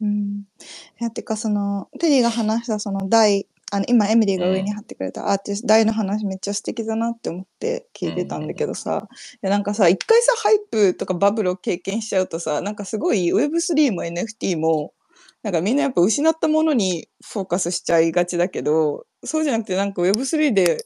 うん。いや、てかその、テリーが話したその大、あの、今エミリーが上に貼ってくれたアーティスト、大の話めっちゃ素敵だなって思って聞いてたんだけどさ、いやなんかさ、一回さ、 hypeとかバブルを経験しちゃうとさ、なんかすごい Web3 も NFT も、なんかみんなやっぱ失ったものにフォーカスしちゃいがちだけど、そうじゃなくてなんか Web3 で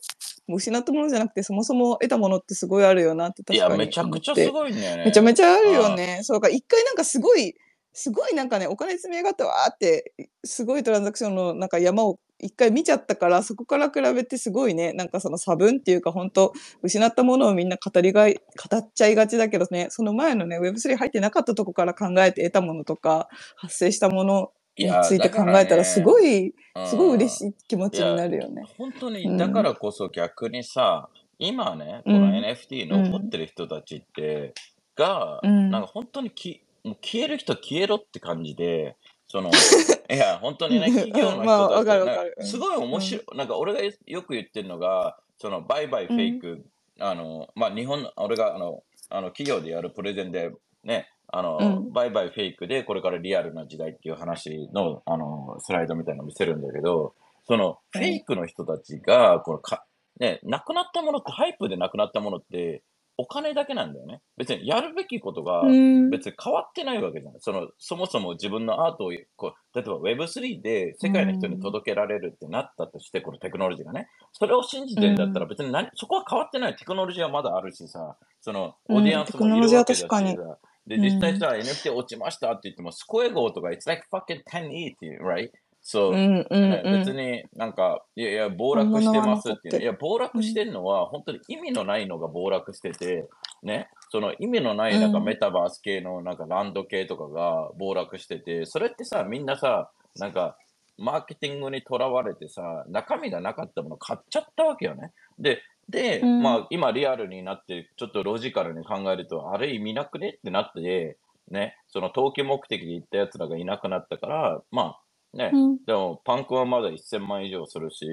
失ったものじゃなくてそもそも得たものってすごいあるよなって確かにいや、めちゃくちゃすごいね。めちゃめちゃあるよね。そうか、一回なんかすごい、すごいなんかね、お金積み上がってわーって、すごいトランザクションのなんか山を一回見ちゃったから、そこから比べてすごいね、なんかその差分っていうか本当失ったものをみんな語りがい、語っちゃいがちだけどね、その前のね、Web3 入ってなかったとこから考えて得たものとか、発生したものについて考えたら、すごい、すごい嬉しい気持ちになるよね。本当に、だからこそ逆にさ、今ね、この NFT 残ってる人たちって、が、なんか本当にきもう消える人消えろって感じで、その、いや、本当にね、企業の人たち、すごい面白い、なんか俺がよく言ってるのが、その、バイバイフェイク、あの、まあ、日本、俺が、あの、あの企業でやるプレゼンで、ね、あの、うん、バイバイフェイクでこれからリアルな時代っていう話の、あの、スライドみたいなの見せるんだけど、その、フェイクの人たちが、このか、ね、なくなったものって、 hypeでなくなったものって、お金だけなんだよね。別にやるべきことが別に変わってないわけじゃない。そのそもそも自分のアートをこう、例えば Web3 で世界の人に届けられるってなったとして、このテクノロジーがね。それを信じてんだったら別に何、そこは変わってない。テクノロジーはまだあるしさ、その audience もいるわけだしさ。で、実際さ、NFT 落ちましたって言っても、 Squiggle とか、it's like fucking 10E っていう、right? そう、うんうんうん、別になんか、いやいや、暴落してますっていう。いや、暴落してるのは、本当に意味のないのが暴落してて、ね、その意味のないなんかメタバース系のなんかランド系とかが暴落してて、それってさ、みんなさ、なんか、マーケティングにとらわれてさ、中身がなかったもの買っちゃったわけよね。で、で、うん、まあ、今リアルになって、ちょっとロジカルに考えると、あれ意味なくねってなって、ね、その投機目的で行った奴らがいなくなったから、まあ、ね、うん、でもパンクはまだ1000万以上するし、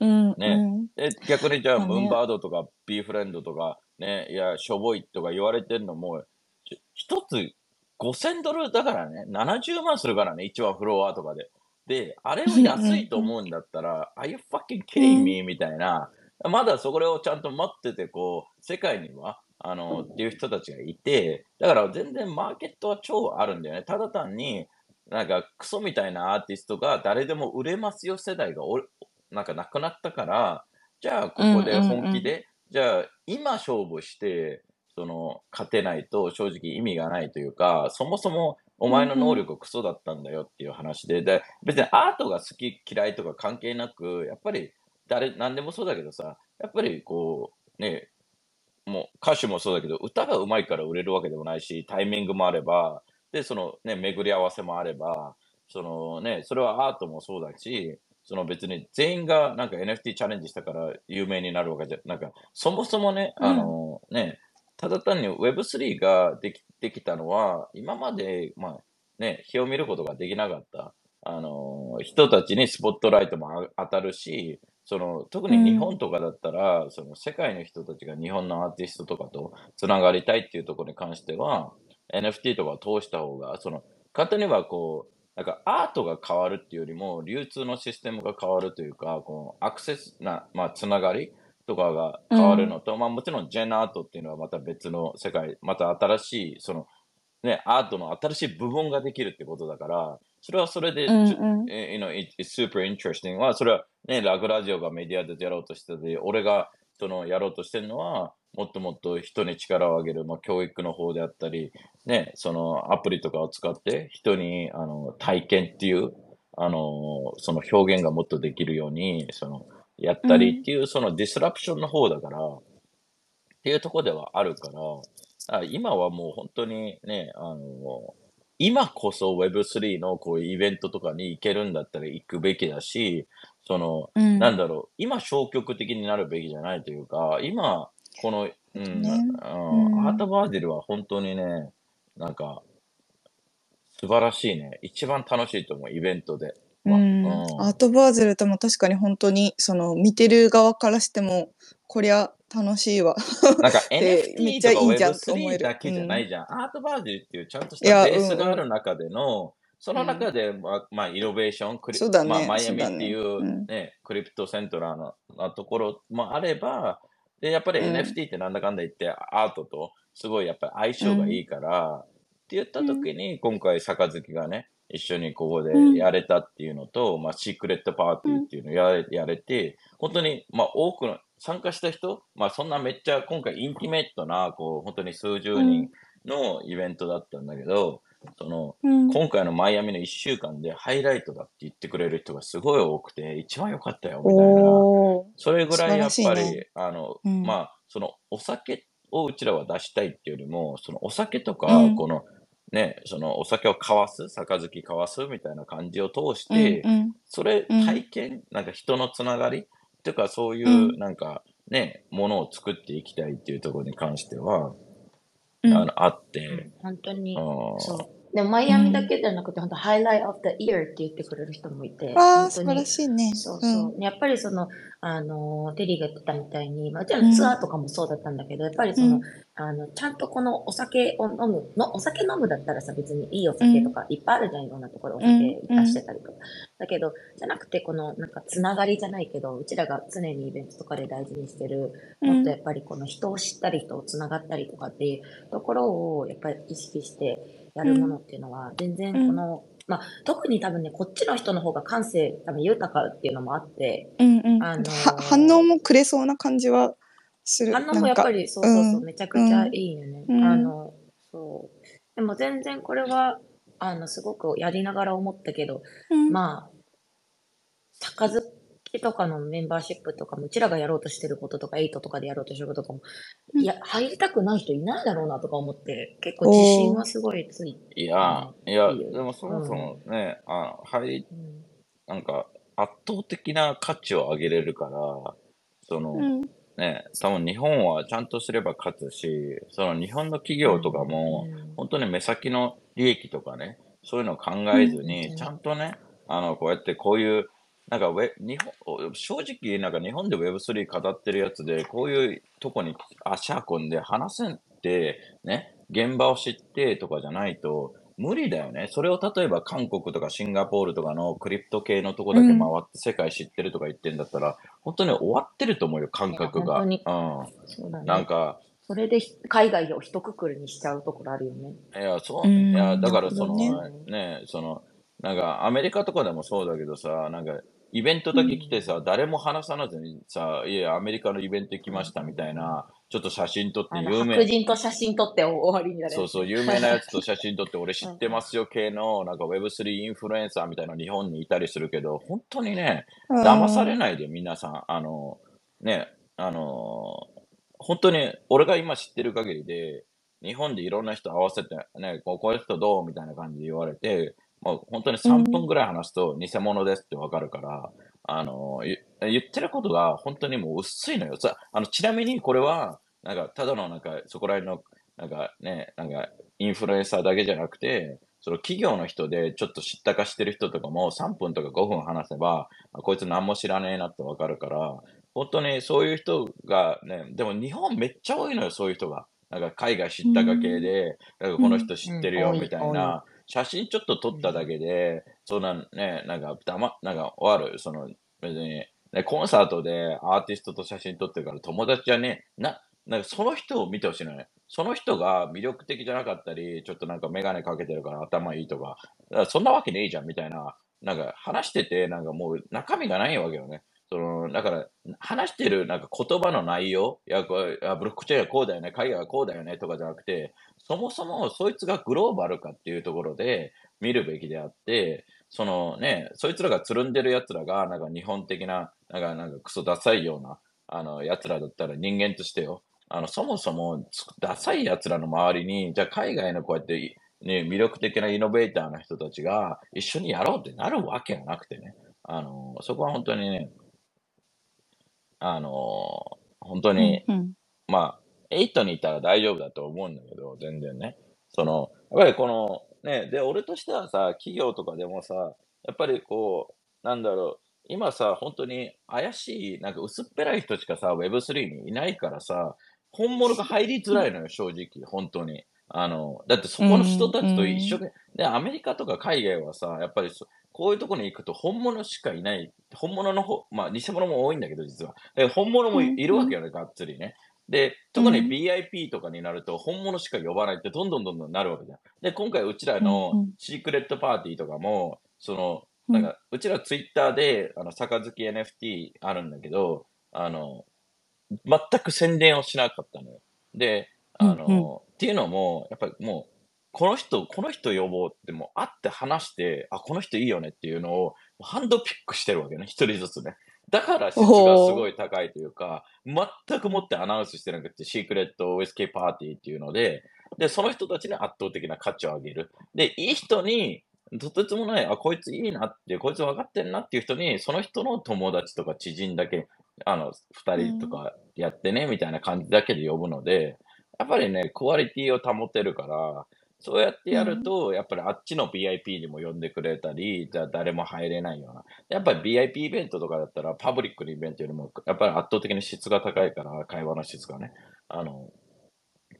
うん、ね、で逆にじゃあ、ムーンバードとかビーフレンドとか、ね、いや、しょぼいとか言われてるのも、一つ5000ドルだからね、70万するからね、一番フロアとかで。で、あれを安いと思うんだったら、Are you fucking kidding me? みたいな、まだそこをちゃんと待ってて、こう、世界には、あの、っていう人たちがいて、だから全然マーケットは超あるんだよね。ただ単に、なんかクソみたいなアーティストが誰でも売れますよ世代がおなんかなくなったから、じゃあここで本気で、じゃあ今勝負して、その勝てないと正直意味がないというか、そもそもお前の能力クソだったんだよっていう話で、で別にアートが好き嫌いとか関係なく、やっぱり誰、何でもそうだけどさ、やっぱりこう、ね、もう歌手もそうだけど、歌が上手いから売れるわけでもないし、タイミングもあれば、で、そのね、巡り合わせもあれば、そのね、それはアートもそうだし、その別に全員がなんか NFT チャレンジしたから有名になるわけじゃ、なんか、そもそもね、あのね、ただ単に Web3 ができできたのは、今まで、まあね、日を見ることができなかった、あの人たちにスポットライトも当たるし、その特に日本とかだったら、その世界の人たちが日本のアーティストとかとつながりたいっていうところに関しては、NFT とかを通した方が、その、簡単にはこう、なんかアートが変わるっていうよりも、流通のシステムが変わるというか、このアクセスな、まあ、つながりとかが変わるのと、うん、まあもちろんジェンアートっていうのはまた別の世界、また新しい、その、ね、アートの新しい部分ができるってことだから、それはそれで、うんうん、you know, it's super interesting は、それはね、ラグラジオがメディアでやろうとしてて、俺がそのやろうとしてるのは、もっともっと人に力を上げる、まあ、教育の方であったり、ね、そのアプリとかを使って人にあの体験っていう、あの、その表現がもっとできるように、その、やったりっていう、そのディスラプションの方だから、っていうとこではあるから、今はもう本当にね、あの、今こそ Web3 のこういうイベントとかに行けるんだったら行くべきだし、その、うん、なんだろう、今消極的になるべきじゃないというか、今、この、うん、ね、うん、アートバーディルは本当にね、なんか、素晴らしいね。一番楽しいと思う、イベントで。うん、アートバーゼルとも確かに本当にその見てる側からしてもこりゃ楽しいわ。なんか NFT とか Web3 だけじゃないじゃん、うん、アートバーゼルっていうちゃんとしたベースがある中での、その中で、まあ、まあ、イノベーション、クリそうだね。まあ、マイアミっていううん。ね、クリプトセントラーのなところもあれば、で、やっぱりうん。NFT ってなんだかんだ言ってアートとすごいやっぱり相性がいいから、って言った時に、今回、杯がね、一緒にここでうん。やれたっていうのと、まあ、シークレットパーティーっていうのをやれ,、やれて、本当に、まあ、多くの、参加した人、まあ、そんなめっちゃ今回インティメットな、こう、本当に数十人のイベントだったんだけど、その、うん。今回のマイアミの1週間でハイライトだって言ってくれる人がすごい多くて、一番良かったよ、みたいな。それぐらいやっぱり、ね。あの、うん。まあ、そのお酒をうちらは出したいっていうよりも、そのお酒とか、うん。この、ね、そのお酒を交わす、杯交わすみたいな感じを通して、うんうん。それうん体験、なんか人のつながりとかそういううなんかね、ものを作っていきたいっていうところに関しては、うんあのあっうてん、本当にう。んそう。でも、マイアミだけじゃなくて、本当ハイライト of the year って言ってくれる人もいて、ああ、素晴らしいね。そうそう。やっぱりその、あの、テリーが言ってたみたいに、まあ、もちろん。ツアーとかもそうだったんだけど、やっぱりその、うん。あの、ちゃんとこのお酒を飲む、の、お酒飲むだったらさ、別にいいお酒とかいっぱいあるじゃん、いろんなところお酒出してたりとか。だけど、じゃなくて、この、なんか、つながりじゃないけど、うちらが常にイベントとかで大事にしてる、うん。もっとやっぱりこの人を知ったり、人をつながったりとかっていうところを、やっぱり意識してやるものっていうのは、全然この、まあ、特に多分ね、こっちの人の方が感性、多分豊かっていうのもあって、うんうん。あのーは反応もくれそうな感じはする。反応もやっぱり、そうそうそう、うんめちゃくちゃいいよね。うんあの、そう。でも全然これは、あの、すごくやりながら思ったけど、うんまあ、杯とかのメンバーシップとかも、うちらがやろうとしてることとか、エイトとかでやろうとしてることとかも、うん。いや、入りたくない人いないだろうなとか思って、結構自信はすごいついて。いや、いや、でもそもそもね、あはい、うん。なんか圧倒的な価値を上げれるから、その、うん。ね、多分日本はちゃんとすれば勝つし、その日本の企業とかも、うん。本当に目先の利益とかね、そういうのを考えずに、うん。ちゃんとね、あの、こうやってこういう、なんかウェ日本、正直、なんか日本で Web3 語ってるやつで、こういうとこに足運んで話せて、ね、現場を知ってとかじゃないと、無理だよね。それを例えば韓国とかシンガポールとかのクリプト系のとこだけ回って世界知ってるとか言ってんだったら、本当に終わってると思うよ、感覚が。うん。そうだね。なんか、それでひ海外を一括りにしちゃうところあるよね。いや、そううんね。いや、だからその、なるほどね、その、なんかアメリカとかでもそうだけどさ、なんか、イベントだけ来てさ、誰も話さずにさ、いや、アメリカのイベント行きましたみたいな、ちょっと写真撮って有白名、人と写真撮って終わりになる。そうそう、有名なやつと写真撮って、俺知ってますよ系の、なんか Web3 インフルエンサーみたいな日本にいたりするけど、本当にね、騙されないで、皆さん。あの、ね、あの、本当に、俺が今知ってる限りで、日本でいろんな人合わせて、ね、こうこういう人どうみたいな感じで言われて、もう本当に3分ぐらい話すと偽物ですってわかるから、あの、言言ってることが本当にもう薄いのよ。さあのちなみにこれは、なんか、ただのなんか、そこら辺の、なんかね、なんか、インフルエンサーだけじゃなくて、その企業の人でちょっと知ったかしてる人とかも3分とか5分話せば、あこいつ何も知らねえなってわかるから、本当にそういう人がね、でも日本めっちゃ多いのよ、そういう人が。なんか海外知ったか系で、なんかこの人知ってるようんみたいな、写真ちょっと撮っただけで、そんなね、なんかたま、なんか終わる、その別に、ね、コンサートでアーティストと写真撮ってるから友達じゃねえ、な、なんかその人を見てほしいのよ。その人が魅力的じゃなかったり、ちょっとなんかメガネかけてるから頭いいとか、だからそんなわけねえじゃんみたいな、なんか話してて、なんかもう中身がないわけよね。その、だから、話してるなんか言葉の内容、いや、これいやブロックチェーンはこうだよね、海外はこうだよねとかじゃなくて、そもそもそいつがグローバルかっていうところで見るべきであって、そのね、そいつらがつるんでる奴らが、なんか日本的な、なんか、なんかクソダサいような、あの、奴らだったら人間としてよ。あの、そもそも、つダサい奴らの周りに、じゃあ海外のこうやって、ね、魅力的なイノベーターな人たちが一緒にやろうってなるわけがなくてね。あの、そこは本当にね、あの、本当に、うんまあ、8にいたら大丈夫だと思うんだけど、全然ね。その、やっぱりこの、ね、で、俺としてはさ、企業とかでもさ、やっぱりこう、なんだろう、今さ、本当に怪しい、なんか薄っぺらい人しかさ、Web3 にいないからさ、本物が入りづらいのよ、正直、本当に。あの、だってそこの人たちと一緒で、で、アメリカとか海外はさ、やっぱりそこういうところに行くと本物しかいない。本物の方、まあ偽物も多いんだけど実は。で本物もいいるわけよね、がっつりね。で、特にうん BIP とかになると本物しか呼ばないってどんどんどんどんなるわけじゃん。で、今回うちらのシークレットパーティーとかも、その、うんなんか、うちらツイッターで、あの、杯 NFT あるんだけど、あの、全く宣伝をしなかったのよ。で、あの、うんうんっていうのも、やっぱりもう、この人、この人呼ぼうってもう会って話して、あ、この人いいよねっていうのをハンドピックしてるわけね、一人ずつね。だから質がすごい高いというか、全くもってアナウンスしてなくて、シークレットウイスキーパーティーっていうので、で、その人たちに圧倒的な価値を上げる。で、いい人に、とてつもない、あ、こいついいなって、こいつ分かってんなっていう人に、その人の友達とか知人だけ、あの、二人とかやってね、みたいな感じだけで呼ぶので、やっぱりね、クオリティを保てるから、そうやってやると、やっぱりあっちの VIP にも呼んでくれたり、じゃあ誰も入れないような。やっぱり VIP イベントとかだったら、パブリックのイベントよりも、やっぱり圧倒的に質が高いから、会話の質がね。あの、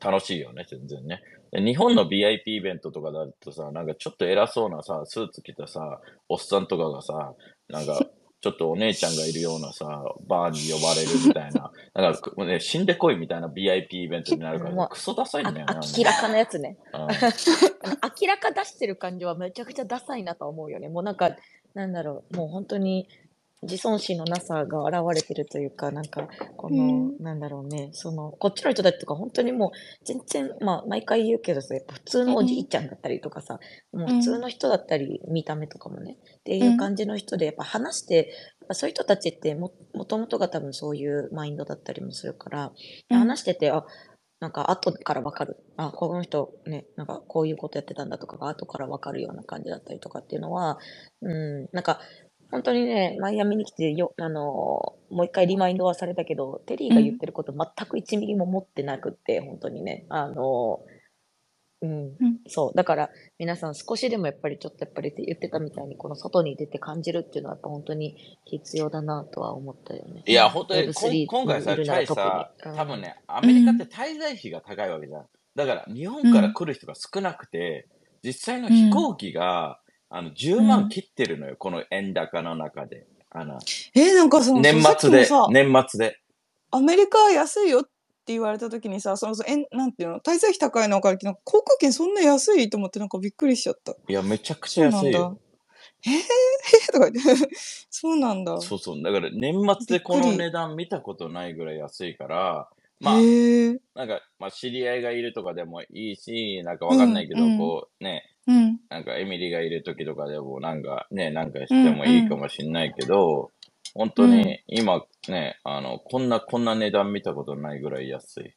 楽しいよね、全然ね。で日本の VIP イベントとかだとさ、なんかちょっと偉そうなさ、スーツ着たさ、おっさんとかがさ、なんか、ちょっとお姉ちゃんがいるようなさ、バーに呼ばれるみたいな、なんか、ね、死んでこいみたいな VIP イベントになるから、もうクソダサいんあだよね。明らかなやつね。明らか出してる感じはめちゃくちゃダサいなとは思うよね。もうなんか、なんだろう、もう本当に自尊心のなさが現れてるというか、なんか、この、うん。なんだろうね、その、こっちの人たちとか本当にもう、全然、まあ、毎回言うけどさ、やっぱ普通のおじいちゃんだったりとかさ、もう普通の人だったり、見た目とかもね、っていう感じの人で、やっぱ話して、やっぱそういう人たちっても、もともとが多分そういうマインドだったりもするから、うん。話してて、あ、なんか後からわかる。あ、この人ね、なんかこういうことやってたんだとかが後からわかるような感じだったりとかっていうのは、うん、なんか、本当にね、マイアミに来てよ、あの、もう一回リマインドはされたけど、テリーが言ってること全く1ミリも持ってなくって、本当にね、あの、うん、うん。そう。だから、皆さん少しでもやっぱりちょっとやっぱり言ってたみたいに、この外に出て感じるっていうのはやっぱ本当に必要だなとは思ったよね。いや、本当に、Web3 こん今回さ、チャイさ、うん。多分ね、アメリカって滞在費が高いわけじゃん。だから、日本から来る人が少なくて、実際の飛行機が、あの、10万切ってるのよ、この円高の中で。あの、えーなんかその年末で年末で。アメリカ安いよって言われた時にさ、そのえんなんていうの、滞在費高いの分かるけど、航空券そんな安いと思ってなんかびっくりしちゃった。いや、めちゃくちそうなんだゃ安いよ。。えー、えー、とか言って、そうなんだ。そうそう。だから、年末でこの値段見たことないぐらい安いから、まあ、なんか、まあ、知り合いがいるとかでもいいし、なんかわかんないけど、うんうんこう、ね、うん。なんかエミリーがいる時とかでもなんかね、なんかしてもいいかもしんないけど、本当うんに今ね、あの、こんな、こんな値段見たことないぐらい安い。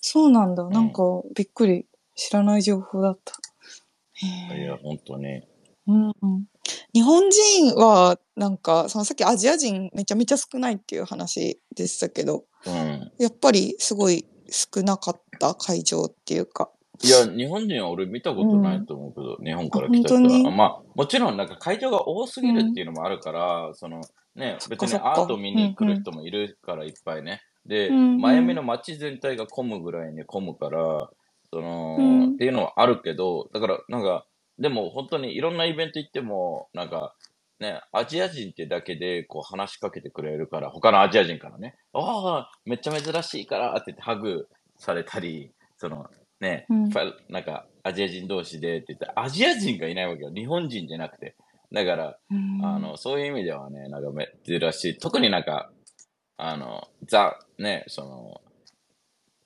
そうなんだ。なんかびっくり。知らない情報だった。へいやー、本当に。うんうん、日本人はなんかそのさっきアジア人めちゃめちゃ少ないっていう話でしたけどうん。やっぱりすごい少なかった会場っていうかいや、日本人は俺見たことないと思うけど、日本から来た人は。まあ、もちろんなんか会場が多すぎるっていうのもあるから、そのね、別にアート見に来る人もいるからいっぱいね。で、うんうん。マイアミの街全体が混むぐらいに混むから、その、うん。っていうのはあるけど、だからなんか、でも本当にいろんなイベント行っても、なんか、ね、アジア人ってだけでこう話しかけてくれるから、他のアジア人からね、ああ、めっちゃ珍しいからって言ってハグされたり、その、ね、うんなんかアジア人同士でって言って、アジア人がいないわけよ。日本人じゃなくて。だから、うんあの、そういう意味ではね、なんか珍しい。特になんか、あの、ザ、ね、その、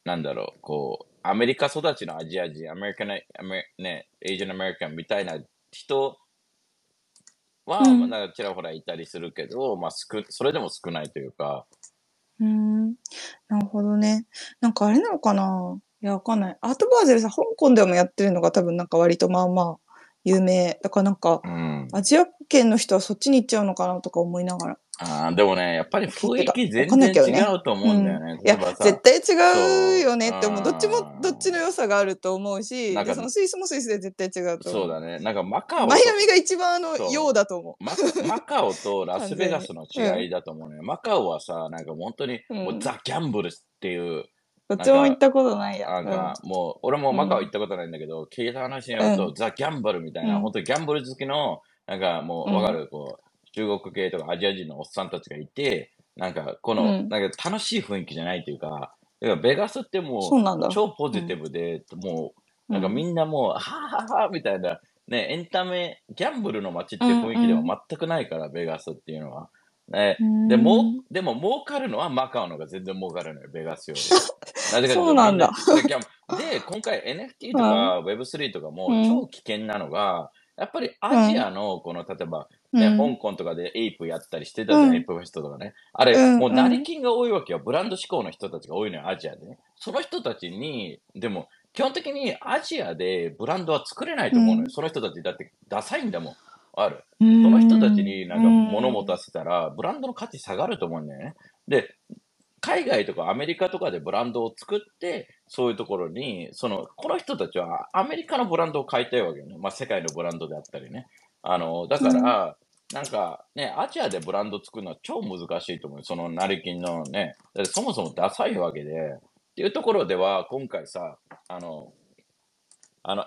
なんだろう、こう、アメリカ育ちのアジア人、アメリカの、ね、エイジアンアメリカンみたいな人は、うんまあなんかちらほらいたりするけど、まあ、少それでも少ないというか、うんなるほどねなんかあれなのかな？いやわかんない。アートバーゼルさ香港でもやってるのが多分なんか割とまあまあ有名。だからなんかうん。アジア圏の人はそっちに行っちゃうのかなとか思いながら。あーでもね、やっぱり雰囲気全然違うと思うんだよね。いや例えばさ絶対違うよねって思う。どっちもうん。どっちの良さがあると思うしなんかでそのスイスもスイスで絶対違うと思そうだね。なんかマカオとマイアミが一番あのようだと思ママカオとラスベガスの違いだと思うね。マカオはさ、なんか本当にうん。もうザ・ギャンブルっていうどっちも行ったことないや。なんか、もう、俺もマカオ行ったことないんだけど、聞いた話によると、ザ・ギャンブルみたいな、うん。本当にギャンブル好きの、なんかもう、うん。わかる、こう、中国系とかアジア人のおっさんたちがいて、なんか、この、うん。なんか楽しい雰囲気じゃないというか、だからベガスってもそう超ポジティブで、もう、なんかみんなもう、はぁはぁみたいな、ね、エンタメ、ギャンブルの街っていう雰囲気では全くないから、ベガスっていうのは。ね、うんでも、でも儲かるのはマカオのが全然儲かるのよ、ベガスより。なぜかといとそうなんだみで、今回 NFT とか Web3 とかもうん超危険なのが、やっぱりアジアのこの、例えば、ね、うん香港とかでエイプやったりしてたじゃん、うんエイプフェストとかね。あれ、うんもう成金が多いわけよ。ブランド志向の人たちが多いのよ、アジアでね。その人たちに、でも、基本的にアジアでブランドは作れないと思うのよ。うんその人たちだってダサいんだもん。ある。そその人たちになんか物持たせたら、ブランドの価値下がると思うんだよね。で、海外とかアメリカとかでブランドを作って、そういうところに、その、この人たちはアメリカのブランドを買いたいわけよね。まあ世界のブランドであったりね。あの、だから、なんかね、アジアでブランド作るのは超難しいと思う。その成金のね、そもそもダサいわけで、っていうところでは、今回さ、あの、あの、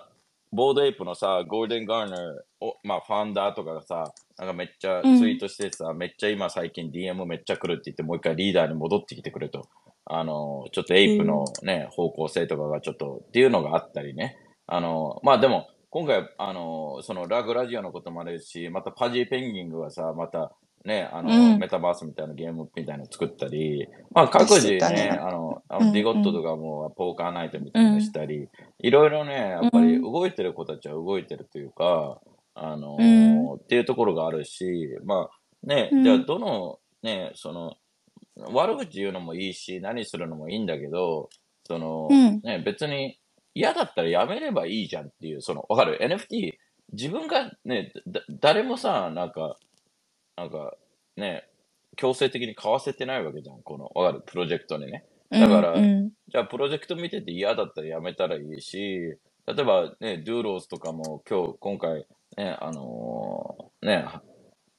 Bored Ape のさ、 Gordon Goner を、まあ、ファウンダーとかがさ、なんかめっちゃツイートしてさ、めっちゃ今最近 DM めっちゃ来るって言って、もう一回リーダーに戻ってきてくれと。あの、ちょっと Apeのね、方向性とかがちょっと、っていうのがあったりね。あの、まあでも、今回、あの、その Rug Radio のこともあるし、また Pudgy Penguins はさ、また、ね、あの、うん。メタバースみたいなゲームみたいなの作ったり、まあ各自ね、ね。あの、あうんの DeGods とかも poker night みたいなのしたり、いろいろね、やっぱり動いてる子たちは動いてるというか、あのうん。っていうところがあるし、まあね、うん。じゃあどの、ね、その、悪口言うのもいいし、何するのもいいんだけど、その、うん。ね、別に嫌だったらやめればいいじゃんっていう、その、わかる ?NFT、自分がね、だ誰もさ、なんか、なんか、ね、強制的に買わせてないわけじゃん、この、わかる？プロジェクトにね。だからうん。じゃあ、プロジェクト見てて嫌だったらやめたらいいし、例えばね、ドゥーローズとかも今日、今回、ね、あのーね、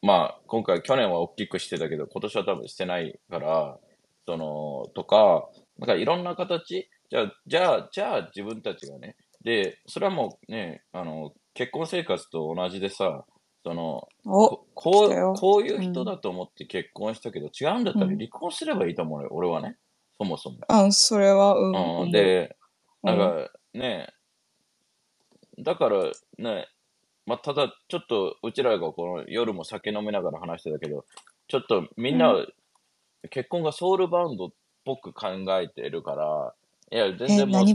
まあ、今回、去年は大きくしてたけど、今年は多分してないから、その、とか、なんかいろんな形、じゃあ、じゃあ、じゃあ自分たちがね、で、それはもうね、あの、結婚生活と同じでさ、その、おここう、こういう人だと思って結婚したけど、違うんだったらうん。離婚すればいいと思うよ、俺はね。そもそも。あ、それは、うん。うん、うん、で、うんなん。かね、だからね、まあ、ただちょっとうちらがこの夜も酒飲みながら話してたけど、ちょっとみんな、結婚がソウルバウンドっぽく考えてるから、いや、全え、然もう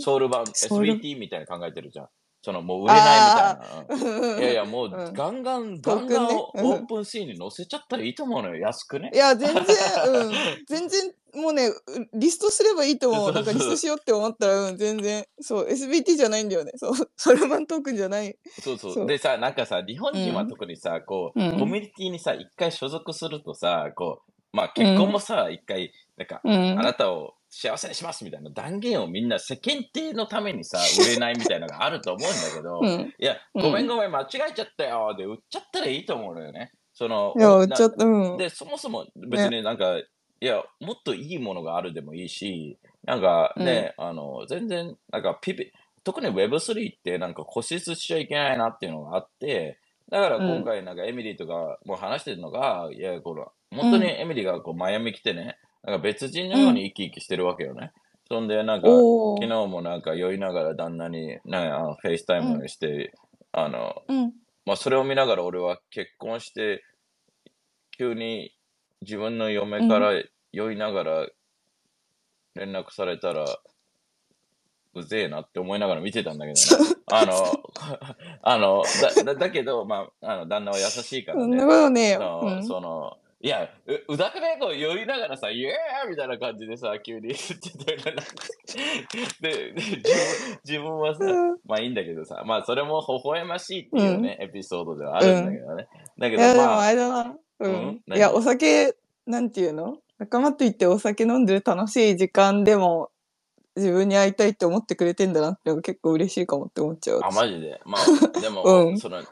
ソウルバウンド、ソウル？SVT みたいに考えてるじゃん。そのもう売れないみたいな。うんいやいや、もううんガンガン、ガンガンオうんープンシーンに載せちゃったらいいと思うのよ、安くねい。や、全然、うん。全然、もうね、うリストすればいいと思う。なんかリストしようって思ったら、うん、全然。そう、SBT じゃないんだよね。そう、ソルマントークンじゃない。そうそうそうでさ、なんかさ、日本人はうん特にさ、こう、うんコミュニティにさ、一回所属するとさ、こう、まあ結婚もさ、一回、なんか、うんあ。なたを幸せにしますみたいな断言をみんな世間体のためにさ、売れないみたいなのがあると思うんだけど、うん。いや、うんごめんごめん、間違えちゃったよ、で、売っちゃったらいいと思うのよね。その、いや、なちょっと、うん。で、そもそも別になんか、いや、もっといいものがあるでもいいし、なんかね、あの、全然、なんかピピ、特に Web3 ってなんか固執しちゃいけないなっていうのがあって、だから今回なんかエミリーとかも話してるのが、いや、これ、本当にエミリーがこうマイアミ来てね、なんか別人のように生き生きしてるわけよね。そんで、なんか。昨日もなんか酔いながら旦那に、なんかあの FaceTime して、あの、うん。まあ、それを見ながら俺は結婚して、急に自分の嫁から酔いながら連絡されたら、うぜえなって思いながら見てたんだけどね。あの、あの、だ、だだけど、まあ、あの、旦那は優しいからねそんな。ことね。その、いや、う、うだくね？こう酔いながらさ、イエーイ！みたいな感じでさ、急に言ってたよね。で、で自分、自分はさ、うん。まあいいんだけどさ、まあそれも微笑ましいっていうね、エピソードではあるんだけどね。だけどいや、でもまあ、あれだな。ううん？ん。何いや、お酒、なんていうの？仲間といってお酒飲んでる楽しい時間でも、自分に会いたいって思ってくれてんだなってのが結構嬉しいかもって思っちゃう。あ、マジで？まあ、でも、うんその、連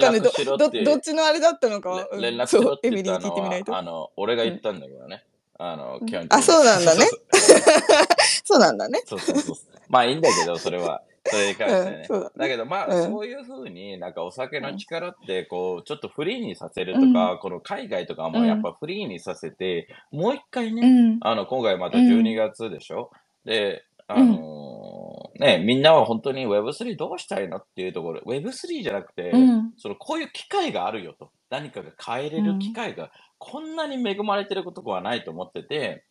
絡しろっど て、どっちのあれだったのかは、うんれ連絡しそうろっ、てエミリー言った聞いてみないとは、。あの、俺が言ったんだけどね。あの、基本的にあそうなんだね そうなんだね。そうそうそう。まあいいんだけど、それは。それに関してね。うんそうだねだけどまあ、うんそういうふうになんかお酒の力って、こう、ちょっとフリーにさせるとか、この海外とかもやっぱフリーにさせて、もう一回ね、うん。あの、今回また12月でしょ、で、あのーね、みんなは本当に Web3 どうしたいのっていうところ、Web3 じゃなくて、うん。そのこういう機会があるよと。何かが変えれる機会が、こんなに恵まれてることはないと思ってて、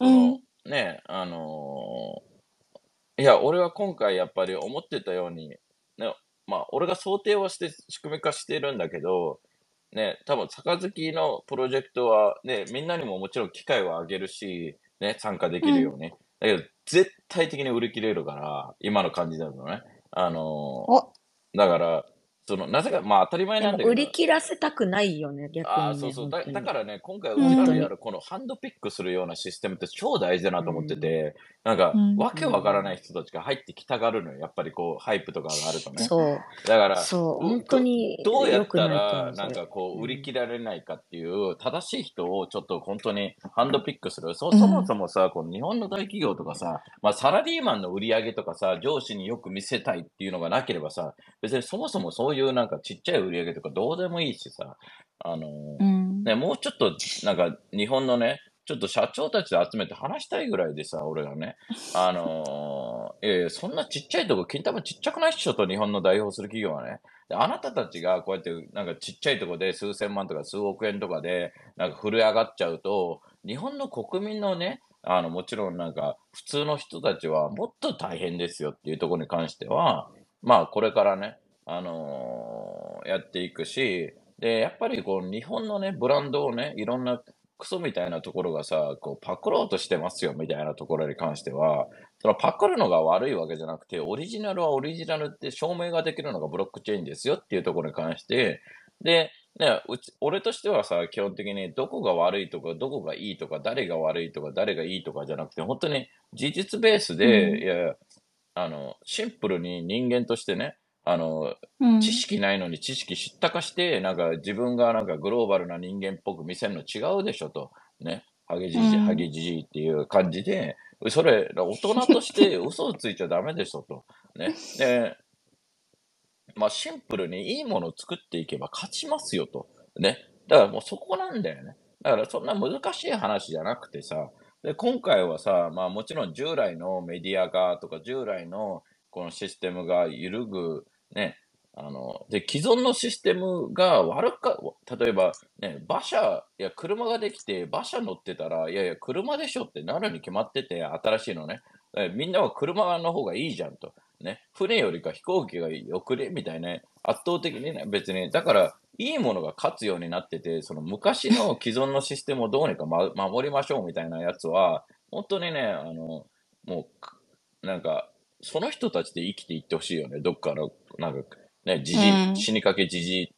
その、ね、あのーいや、俺は今回やっぱり思ってたように、ね、まあ、俺が想定はして仕組み化してるんだけど、ね、多分、杯のプロジェクトは、ね、みんなにももちろん機会をあげるし、ね、参加できるよね。だけど、絶対的に売り切れるから、今の感じだとね。あのーおだから、その、なぜか、まあ当たり前でなんだけど。も売り切らせたくないよね、逆に、ね。ああ、そうそう。だだからね、今回ううんちらでやるこのハンドピックするようなシステムって超大事だなと思ってて、なんかうん、わけわからない人たちが入ってきたがるのよ。やっぱりこう、ハイプとかがあるとね。そう。だから、そう。ど本当にどうやったら、うなんかこう、うん売り切られないかっていう、正しい人をちょっと本当にハンドピックする。そうんそもそもさ、この日本の大企業とかさ、まあサラリーマンの売り上げとかさ、上司によく見せたいっていうのがなければさ、別にそもそもそういうなんかちっちゃい売り上げとかどうでもいいしさ、あのーうん。ね、もうちょっと、なんか、日本のね、ちょっと社長たちで集めて話したいぐらいでさ、俺がね、あのー、いやいや、そんなちっちゃいとこ、金玉ちっちゃくないっしょと、日本の代表する企業はね。であなたたちがこうやって、なんかちっちゃいとこで数千万とか数億円とかで、なんか震え上がっちゃうと、日本の国民のね、あの、もちろんなんか、普通の人たちはもっと大変ですよっていうところに関しては、まあ、これからね、あのーやっていくし、で、やっぱりこう、日本のね、ブランドをね、いろんなクソみたいなところがさ、こう、パクろうとしてますよ、みたいなところに関しては、そのパクるのが悪いわけじゃなくて、オリジナルはオリジナルって証明ができるのがブロックチェーンですよっていうところに関して、で、ね、うち、俺としてはさ、基本的にどこが悪いとか、どこがいいとか、誰が悪いとか、誰がいいとかじゃなくて、本当に事実ベースで、うん。いやいや、あの、シンプルに人間としてね、あの、うん知識ないのに知識知ったかして、なんか自分がなんかグローバルな人間っぽく見せるの違うでしょと。ね。ハゲじじハゲじじいっていう感じで、それ、大人として嘘をついちゃダメでしょと。ね。で、まあシンプルにいいものを作っていけば勝ちますよと。ね。だからもうそこなんだよね。だからそんな難しい話じゃなくてさ、で、今回はさ、まあもちろん従来のメディアがとか従来のこのシステムが揺るぐ、ね、あの、で、既存のシステムが悪か、例えば、ね、馬車、いや、車ができて、馬車乗ってたら、いやいや、車でしょってなるに決まってて、新しいのね。えみんなは車の方がいいじゃんと。ね。船よりか飛行機がよくね？みたいな、圧倒的にね、別に。だから、いいものが勝つようになってて、その昔の 既存のシステムをどうにか、ま、守りましょうみたいなやつは、本当にね、あの、もうか、なんか、その人たちで生きていってほしいよね。どっかの、なんか、ね、じじい、うん。死にかけじじ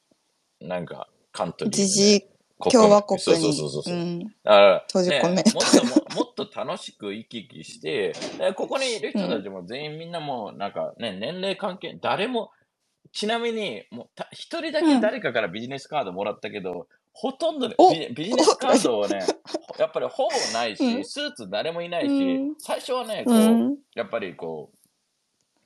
い、なんか、カントリーで。ね、じじ共和国そうそうにそうそう。うん。だから、閉じ込めね、もっとも、もっと楽しく生き生きして、でここにいる人たちも全員みんなもう、なんかね、年齢関係、誰も、ちなみに、もうた一人だけ誰かからビジネスカードもらったけど、ほとんどねおビジビジネスカードをね、やっぱりほぼないし、うん。スーツ誰もいないし、うん。最初はね、こう、うん。やっぱりこう、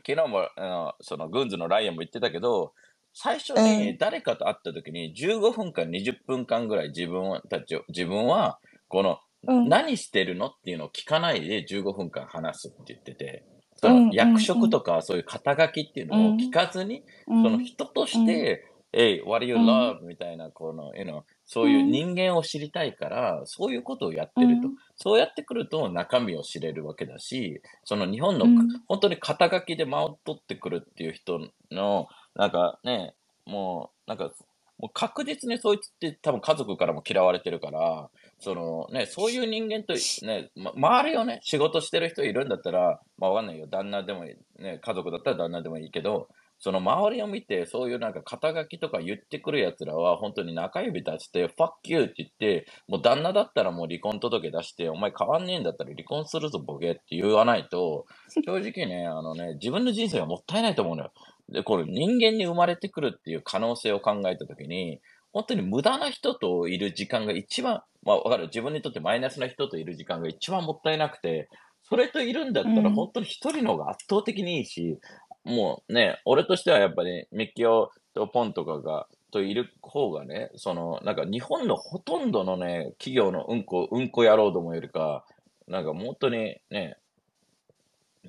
昨日も、あのその、グンズのライアンも言ってたけど、最初うに誰かと会った時に15分間、20分間ぐらい自分たちを、自分は、この、うん。何してるのっていうのを聞かないで15分間話すって言ってて、その役職とかそういう肩書きっていうのを聞かずに、うんその人として、Hey, what do you うん love? みたいな、この、you know そういう人間を知りたいから、そういうことをやってると。うんそうやってくると中身を知れるわけだし、その日本の、うん本当に肩書きで間を取ってくるっていう人の、なんかね、もう、なんか、もう確実にそいつって多分家族からも嫌われてるから、そのね、そういう人間とね、ま、周りをね、仕事してる人いるんだったら、まあわかんないよ。旦那でもいい、ね、家族だったら旦那でもいいけど、その周りを見て、そういうなんか肩書きとか言ってくる奴らは、本当に中指出して、fuck you って言って、もう旦那だったらもう離婚届出して、お前変わんねえんだったら離婚するぞ、ボケって言わないと、正直ね、あのね、自分の人生がもったいないと思うのよ。で、これ人間に生まれてくるっていう可能性を考えたときに、本当に無駄な人といる時間が一番、まあわかる？自分にとってマイナスな人といる時間が一番もったいなくて、それといるんだったら、うん本当に一人の方が圧倒的にいいし、もうね、俺としてはやっぱり、ミッキオとポンとかが、といる方がね、その、なんか日本のほとんどのね、企業のうんこ、うんこ野郎どもよりか、なんか本当にね、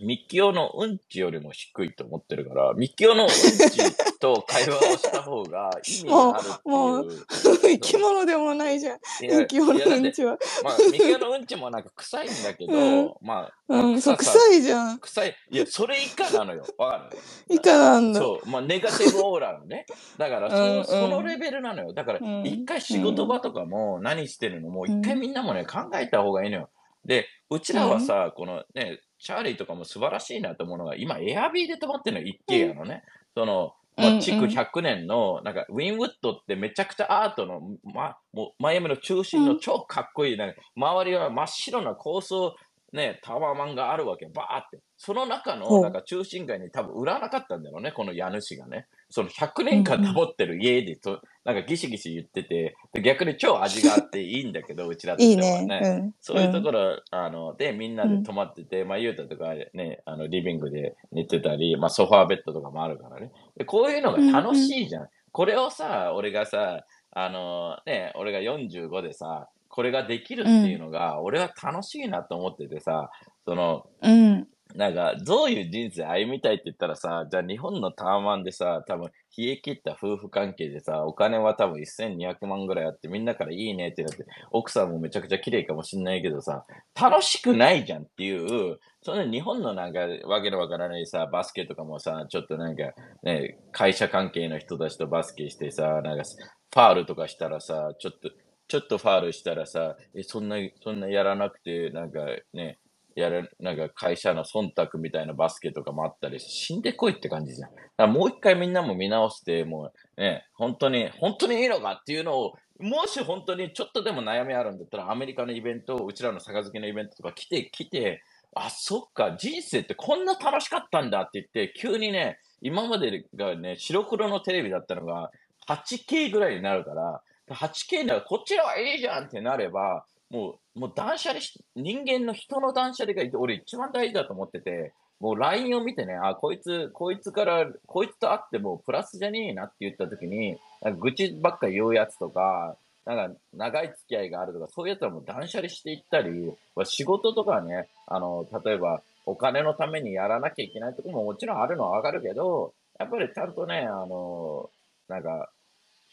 ミッキオのうんちよりも低いと思ってるから、ミッキオのうんちと会話をした方が意味があるってもういう。生き物でもないじゃん。いや生き物いやだってのうんちは。まあ、ミキオのうんちもなんか臭いんだけど、うんまあ、うん、そう、さ臭いじゃん。臭い。いや、それ以下なのよ。わかる？以下なんだ。そう。まあ、ネガティブオーラのね。だからそ、うんうんそのレベルなのよ。だからう、ん一回仕事場とかも何してるのも、一回みんなもね、考えた方がいいのよ。で、うちらはさ、このね、チャーリーとかも素晴らしいなと思うのが、今、エアビーで泊まってるの、一軒家のね。その、まあ、築100年の、なんか、ウィンウッドってめちゃくちゃアートの、ま、もう、マイアミの中心の超かっこいい、なんか、周りは真っ白な高層、ね、タワーマンがあるわけ、バーって。その中の、なんか中心街に多分売らなかったんだろうね、この家主がね。その100年間保ってる家でと、なんかギシギシ言ってて、で逆に超味があっていいんだけど、うちらといいしてはね。うん。そういうところ、あの、で、みんなで泊まってて、まあ、ゆうたとかね、あの、リビングで寝てたり、まあ、ソファーベッドとかもあるからね。で、こういうのが楽しいじゃん。これをさ、俺がさ、あの、ね、俺が45でさ、これができるっていうのが、俺は楽しいなと思っててさ、その、うん。なんか、どういう人生歩みたいって言ったらさ、じゃあ日本のタワマンでさ、多分、冷え切った夫婦関係でさ、お金は多分1200万ぐらいあって、みんなからいいねってなって、奥さんもめちゃくちゃ綺麗かもしんないけどさ、楽しくないじゃんっていう、その日本のなんか、わけのわからないさ、バスケとかもさ、ちょっとなんか、ね、会社関係の人たちとバスケしてさ、なんか、ファールとかしたらさ、ちょっと、ちょっとファールしたらさ、え、そんな、そんなやらなくて、なんかね、やる、なんか会社の忖度みたいなバスケとかもあったりして、死んでこいって感じじゃん。だからもう一回みんなも見直して、もうね、本当に、本当にいいのかっていうのを、もし本当にちょっとでも悩みあるんだったら、アメリカのイベント、うちらの杯のイベントとか来て、来て、あ、そっか、人生ってこんな楽しかったんだって言って、急にね、今までがね、白黒のテレビだったのが、8K ぐらいになるから、8K ならこっちらはいいじゃんってなれば、もう、もう断捨離し、人間の人の断捨離が俺一番大事だと思ってて、もう LINE を見てね、あ、こいつ、こいつから、こいつと会ってもプラスじゃねえなって言った時に、愚痴ばっか言うやつとか、なんか長い付き合いがあるとか、そういうやつはもう断捨離していったり、仕事とかね、あの、例えばお金のためにやらなきゃいけないとこももちろんあるのはわかるけど、やっぱりちゃんとね、あの、なんか、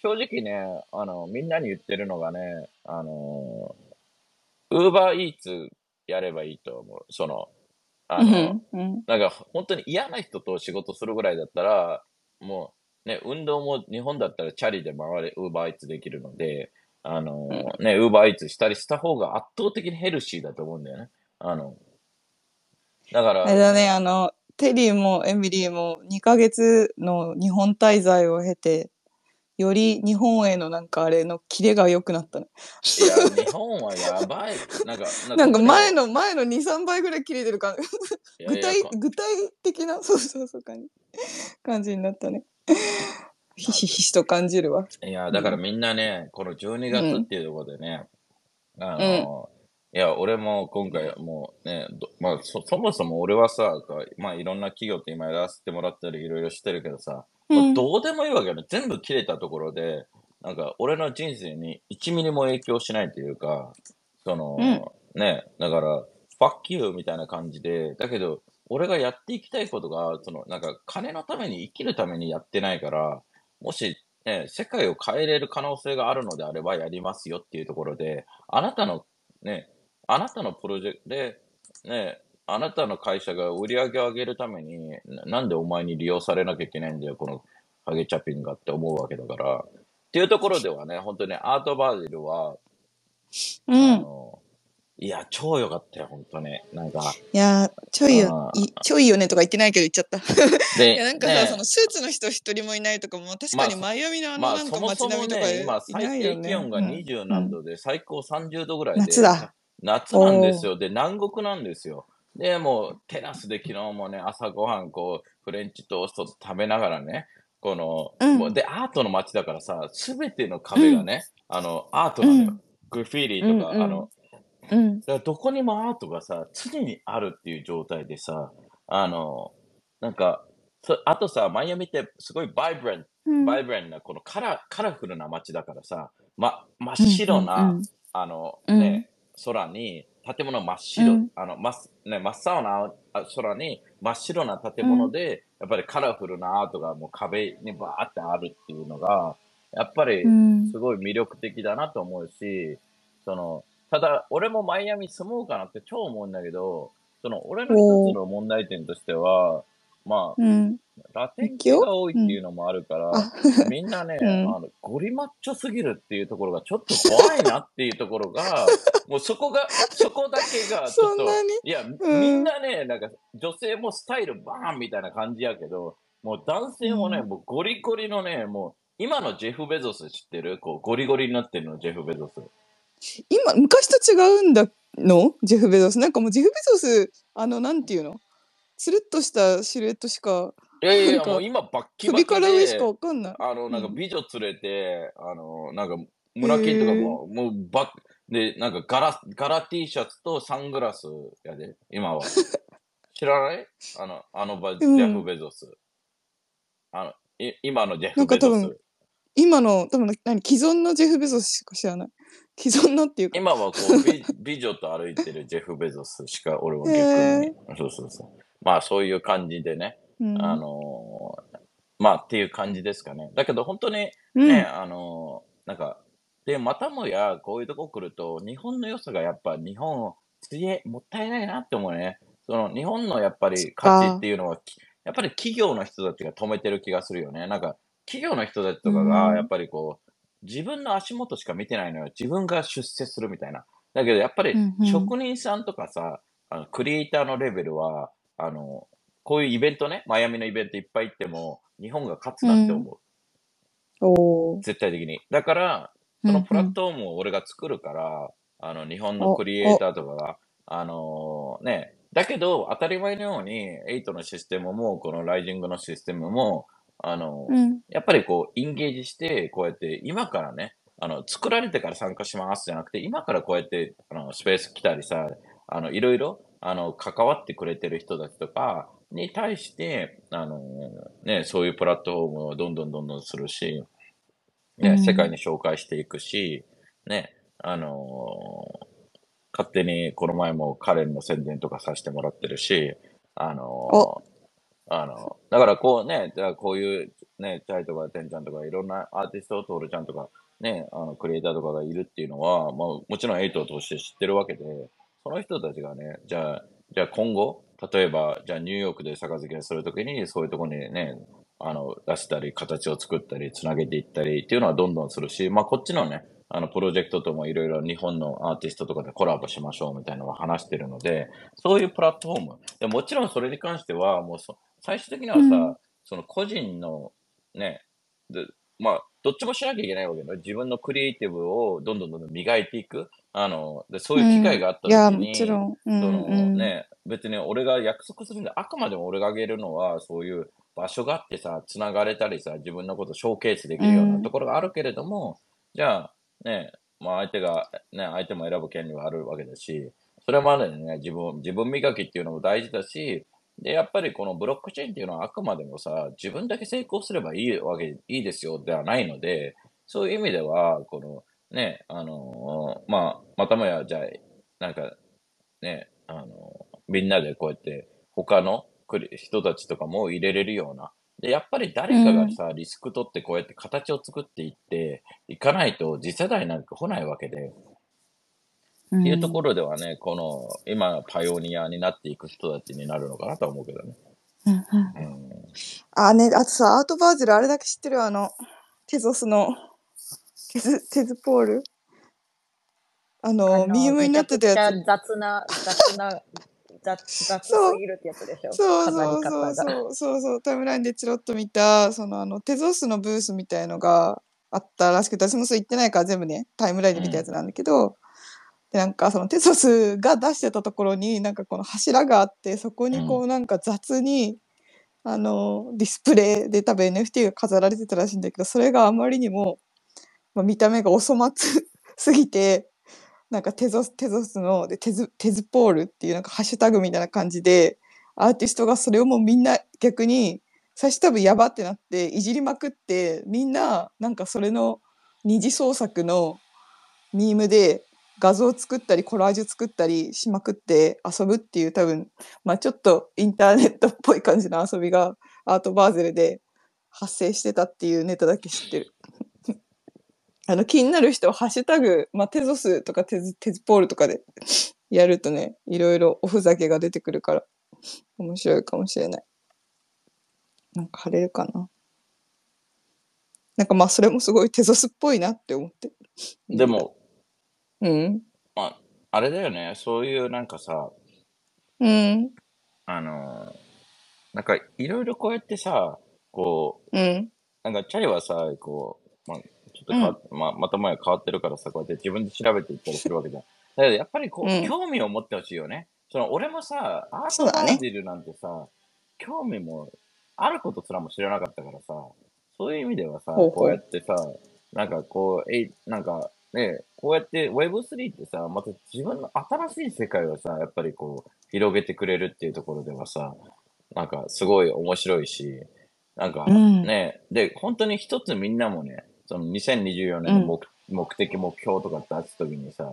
正直ね、あの、みんなに言ってるのがね、あの、ウーバーイーツやればいいと思う。その、あうの、ん。うん。なんか本当に嫌な人と仕事するぐらいだったら、もうね、運動も日本だったらチャリで回れ、ウーバーイーツできるので、あの、ね、ウーバーイーツしたりした方が圧倒的にヘルシーだと思うんだよね。あの、だから、あれだね、あの、テリーもエミリーも2ヶ月の日本滞在を経て、より日本へのなんかあれのキレが良くなったね。いや、日本はやばい。なんか、なんか前の、の、前の2、3倍ぐらい切れてる感いやいや具体、具体的な、そうそうそう感じ、感じになったね。ひしひしと感じるわ。いや、だからみんなね、この12月っていうところでね、あの、いや、俺も今回もうね、どまあそ、そもそも俺はさ、まあいろんな企業って今やらせてもらったりいろいろしてるけどさ、うんまあどうでもいいわけよね。全部切れたところで、なんか俺の人生に1ミリも影響しないというか、その、うんね、だから、fuck you みたいな感じで、だけど、俺がやっていきたいことが、その、なんか金のために生きるためにやってないから、もし、ね、世界を変えれる可能性があるのであればやりますよっていうところで、あなたの、ね、あなたのプロジェクトで、ね、あなたの会社が売り上げを上げるために、ななんでお前に利用されなきゃいけないんだよ、このハゲチャピンがって思うわけだから。っていうところではね、本当にアートバーデルは、うあん。の、いや、超良かったよ、本当に。なんか、いやー、ちょいよいちょいよねとか言ってないけど言っちゃった。で、いや、なんかさ、ねそのスーツの人一人もいないとかも、確かにマイアミのあのまあ、なんか街並みとかね、今、い最。低気温がうん20何度で、最高30度ぐらいで、夏だ。夏なんですよ。で、南国なんですよ。で、もう、テラスで昨日もね、朝ごはん、こう、フレンチトースト食べながらね、この、うんもうで、アートの街だからさ、すべての壁がね、あの、アートなのよ。うんグラフィティとか、うんうんあの、うん。だからどこにもアートがさ、常にあるっていう状態でさ、あの、なんか、そあとさ、マイアミってすごいバイブレンうん。バイブレンな、このカラカラフルな街だからさ、ま、真っうん白な、うんあの、うんね、空に、建物真っ白、うん。あの、真っ、ね、真っ青なあ空に、真っ白な建物で、やっぱりカラフルなアートがもう壁にバーってあるっていうのが、やっぱりうん。すごい魅力的だなと思うし、その、ただ、俺もマイアミ住もうかなって超思うんだけど、その、俺の一つの問題点としては、まあ、うん。ラテン系が多いっていうのもあるから、あ、みんなね、うん。あの、ゴリマッチョすぎるっていうところがちょっと怖いなっていうところが、もうそこが、そこだけがちょっと、そんなに？いや、ん。みんなね、なんか女性もスタイルバーンみたいな感じやけど、もう男性もね、うん。もうゴリゴリのね、もう、今のジェフ・ベゾス知ってる？こう、ゴリゴリになってるの、ジェフ・ベゾス。今、昔と違うんだの？ジェフ・ベゾス。なんかもうジェフ・ベゾス、あの、なんていうの？つるっとしたシルエットしか、いやいやもう今バッキバ首キから上しかで、わかんない。あの、なんかうん美女連れて、あの、なんか、村金とかも、もうバッで、なんかガラ、ガラ T シャツとサングラスやで、今は。知らない？あの、あのバ、ジうんェフ・ベゾス。あの、い今のジェフ・なんかベゾ多分ス。今の、多分何？既存のジェフ・ベゾスしか知らない？既存のっていうか。今はこう美、美女と歩いてるジェフ・ベゾスしか俺は逆へに。そうそうそう。まあそういう感じでね。うん、あのーまあっていう感じですかね。だけど本当にうんね、あのーなんか、で、またもや、こういうとこ来ると、日本の良さがやっぱ日本を、つえ、もったいないなって思うね。その、日本のやっぱり価値っていうのは、きやっぱり企業の人たちが止めてる気がするよね。なんか、企業の人たちとかうが、んやっぱりこう、自分の足元しか見てないのよ。自分が出世するみたいな。だけど、やっぱり職人さんとかさ、あのクリエイターのレベルは、あの、こういうイベントね、マイアミのイベントいっぱい行っても、日本が勝つなって思う。おー。絶対的に。だから、そのプラッうんトフォームを俺が作るから、あの、日本のクリエイターとかが、あのーね、だけど、当たり前のように、8のシステムも、このライジングのシステムも、あのうんうん。やっぱりこう、インゲージして、こうやって、今からね、あの、作られてから参加しますじゃなくて、今からこうやって、あの、スペース来たりさ、あの、いろいろ、あの、関わってくれてる人たちとかに対して、あの、ね、そういうプラットフォームをどんどんどんどんするし、ね、うん。世界に紹介していくし、ね、あの勝手にこの前も彼の宣伝とかさせてもらってるし、あのお。あの、だからこうね、だからこういうね、チャイとかテンちゃんとかいろんなアーティスト、トールちゃんとかね、あの、クリエイターとかがいるっていうのは、まあもちろんエイトを通して知ってるわけで、その人たちがね、じゃあ、じゃあ今後、例えば、じゃあニューヨークで杯をするときに、そういうところにね、あの、出したり、形を作ったり、つなげていったりっていうのはどんどんするし、まあこっちのね、あの、プロジェクトともいろいろ日本のアーティストとかでコラボしましょうみたいなのを話してるので、そういうプラットフォーム。でもちろんそれに関しては、もうそ最終的にはさ、うんその個人のね、でまあ、どっちもしなきゃいけないわけだ。自分のクリエイティブをどんどんどんどん磨いていく。あの、でそういう機会があったいや、時に、もちろん。うんそのうんね、別に俺が約束するんで、あくまでも俺があげるのは、そういう場所があってさ、繋がれたりさ、自分のことをショーケースできるようなところがあるけれども、じゃあ、ね、まあ相手が、ね、相手も選ぶ権利はあるわけだし、それまでにね、自分、自分磨きっていうのも大事だし、で、やっぱりこのブロックチェーンっていうのはあくまでもさ、自分だけ成功すればいいわけ、いいですよではないので、そういう意味では、この、ね、あのまあ、またもや、じゃあ、なんか、ね、あのみんなでこうやって他のクリ人たちとかも入れれるような。で、やっぱり誰かがさ、リスク取ってこうやって形を作っていっていかないと次世代なんか来ないわけで、うんっていうところではね、この今パイオニアになっていく人たちになるのかなとは思うけどね。うんうんうん。あ、ね、あとさ、アートバージルあれだけ知ってるあの、テゾスの、テズ、テズポール？あの、あのミームになってたやつ。雑な、雑な、雑、雑すぎるってやつでしょ？そうそう。そうそうそうそうタイムラインでチロッと見たそのあのテゾスのブースみたいのがあったらしくて私もそう言ってないから全部ねタイムラインで見たやつなんだけど、でなんかそのテゾスが出してたところになんかこの柱があってそこにこうなんか雑に、あのディスプレイで多分 NFT が飾られてたらしいんだけどそれがあまりにも、まあ、見た目がお粗末すぎてなんかテゾス、テゾスの、で、テズ、テズポールっていうなんかハッシュタグみたいな感じで、アーティストがそれをもうみんな逆に、最初多分やばってなって、いじりまくって、みんななんかそれの二次創作のミームで画像作ったりコラージュ作ったりしまくって遊ぶっていう多分、まあちょっとインターネットっぽい感じの遊びがアートバーゼルで発生してたっていうネタだけ知ってる。あの気になる人はハッシュタグ、まあ、テゾスとかテズテズポールとかでやるとね、いろいろおふざけが出てくるから面白いかもしれない。なんか晴れるかな。なんかまあそれもすごいテゾスっぽいなって思って。でも、うん。まあ、あれだよね。そういうなんかさ、うん。あのーなんかいろいろこうやってさ、こう、うん。なんかチャリはさ、こう、まあ、と変わっまあ、また前変わってるからさ、こうやって自分で調べていったりするわけじゃん。だけどやっぱりこう、うん。興味を持ってほしいよね。その俺もさ、アートバージルなんてさ、興味もあることすらも知らなかったからさ、そういう意味ではさ、ほうほう。こうやってさ、なんかこう、えい、なんかね、こうやって Web3 ってさ、また自分の新しい世界をさ、やっぱりこう、広げてくれるっていうところではさ、なんかすごい面白いし、なんかうん。ね、で、本当に一つみんなもね、その2024年の目,、目的、目標とか出すときにさ、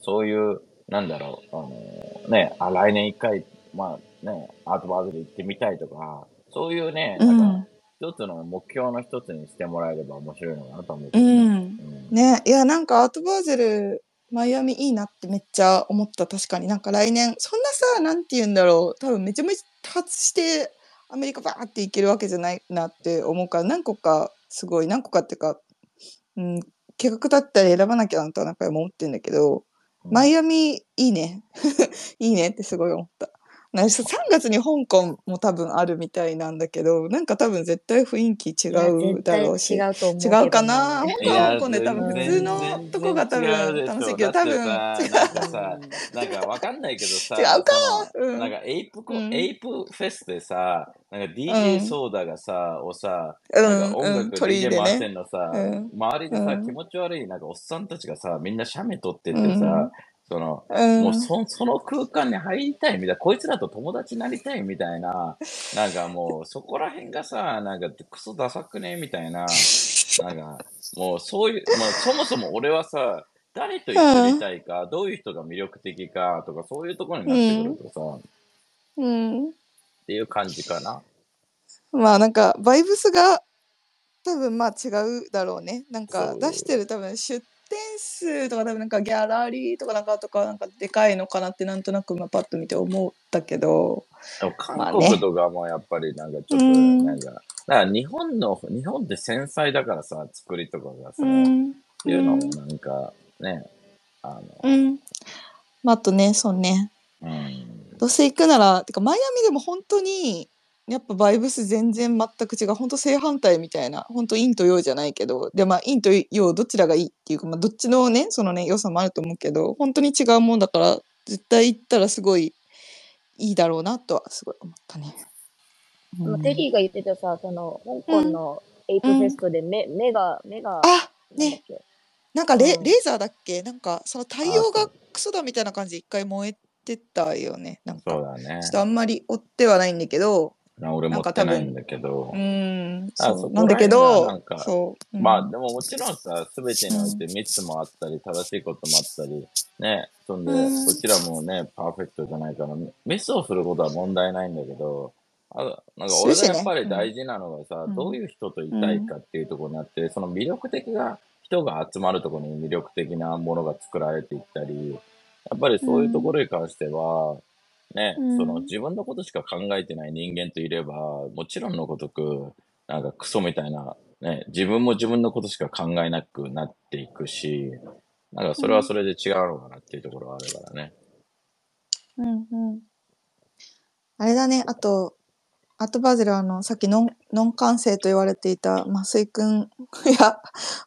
そういう、なんだろう、あのね、あ、来年一回、まあね、アートバーズで行ってみたいとか、そういうね、うなんんか、一つの目標の一つにしてもらえれば面白いのかなと思う。うん。うんね、いや、なんかアートバーゼル、マイアミいいなってめっちゃ思った。確かになんか来年、そんなさ、なんて言うんだろう。多分めちゃめちゃ多発して、アメリカバーっていけるわけじゃないなって思うから、何個か、すごい、何個かっていうか、うん、計画だったり選ばなきゃなとは思ってんだけど、マイアミいいね。いいねってすごい思った。なんか3月に香港も多分あるみたいなんだけど、なんか多分絶対雰囲気違うだろうし。違うう。違うかな？いや香港で多分普通のとこが多分楽しいけど、多分違う。なんかさ、なんかわかんないけどさ、違うか？うん。なんかエイプコ、うん。エイプフェスでさ、なんかうん。DJ ソーダがさ、をさ、うんなんか音うん楽 DJ 回してんのさ、うん。周りでさ、うん。気持ち悪いなんかおっさんたちがさ、みんな写メ撮っててさ、うんその、うんもうそその空間に入りたいみたいな、こいつらと友達になりたいみたいな、なんかもうそこら辺がさ、なんかクソダサくねみたいな、なんかもうそういう、もうそもそも俺はさ、誰と一緒にいたいか、どういう人が魅力的かとか、そういうところになってくるとさ、っうん。ていう感じかな。まあなんか、バイブスが多分まあ違うだろうね。なんか出してる多分出店数とか多分なんかギャラリーとかなんかとかなんかでかいのかなってなんとなくまあパッと見て思ったけど、韓国とかもやっぱりなんかちょっと、うんなんか、だから日本の、日本って繊細だからさ、作りとかがさ、うん。っていうのもなんかね、あの、うん。まああとね、そうね。うん、どうせ行くなら、てかマイアミでも本当に、やっぱバイブス全然全く違う。本当正反対みたいな。本当陰と陽じゃないけど、で、まあ陰と陽どちらがいいっていうか、まあどっちのね、そのね、良さもあると思うけど、本当に違うもんだから、絶対行ったらすごいいいだろうなとはすごい思ったね。うんまあテリーが言ってたさ、その、香港のエイプフェストで目、目が、目が、あねけ？なんかレ,、うんレーザーだっけ？なんかその太陽がクソだみたいな感じで一回燃えてたよね。なんかそうだねちょっ。とあんまり追ってはないんだけど、な俺持ってないんだけど。う、ーん、あそそうなんだけどそう。うん。まあでももちろんさ、すべてにおいてミスもあったり、正しいこともあったり、ね、そんで、うちらもね、パーフェクトじゃないから、ミスをすることは問題ないんだけど、あなんか俺がやっぱり大事なのがさ、うん。どういう人といたいかっていうところになって、その魅力的な人が集まるところに魅力的なものが作られていったり、やっぱりそういうところに関しては、ね、うんその自分のことしか考えてない人間といれば、もちろんのごとく、なんかクソみたいな、ね、自分も自分のことしか考えなくなっていくし、なんかそれはそれで違うのかなっていうところがあるからね。うんうん。あれだね、あと、アートバーゼルはあの、さっきノン、ノン感性と言われていた増井くん や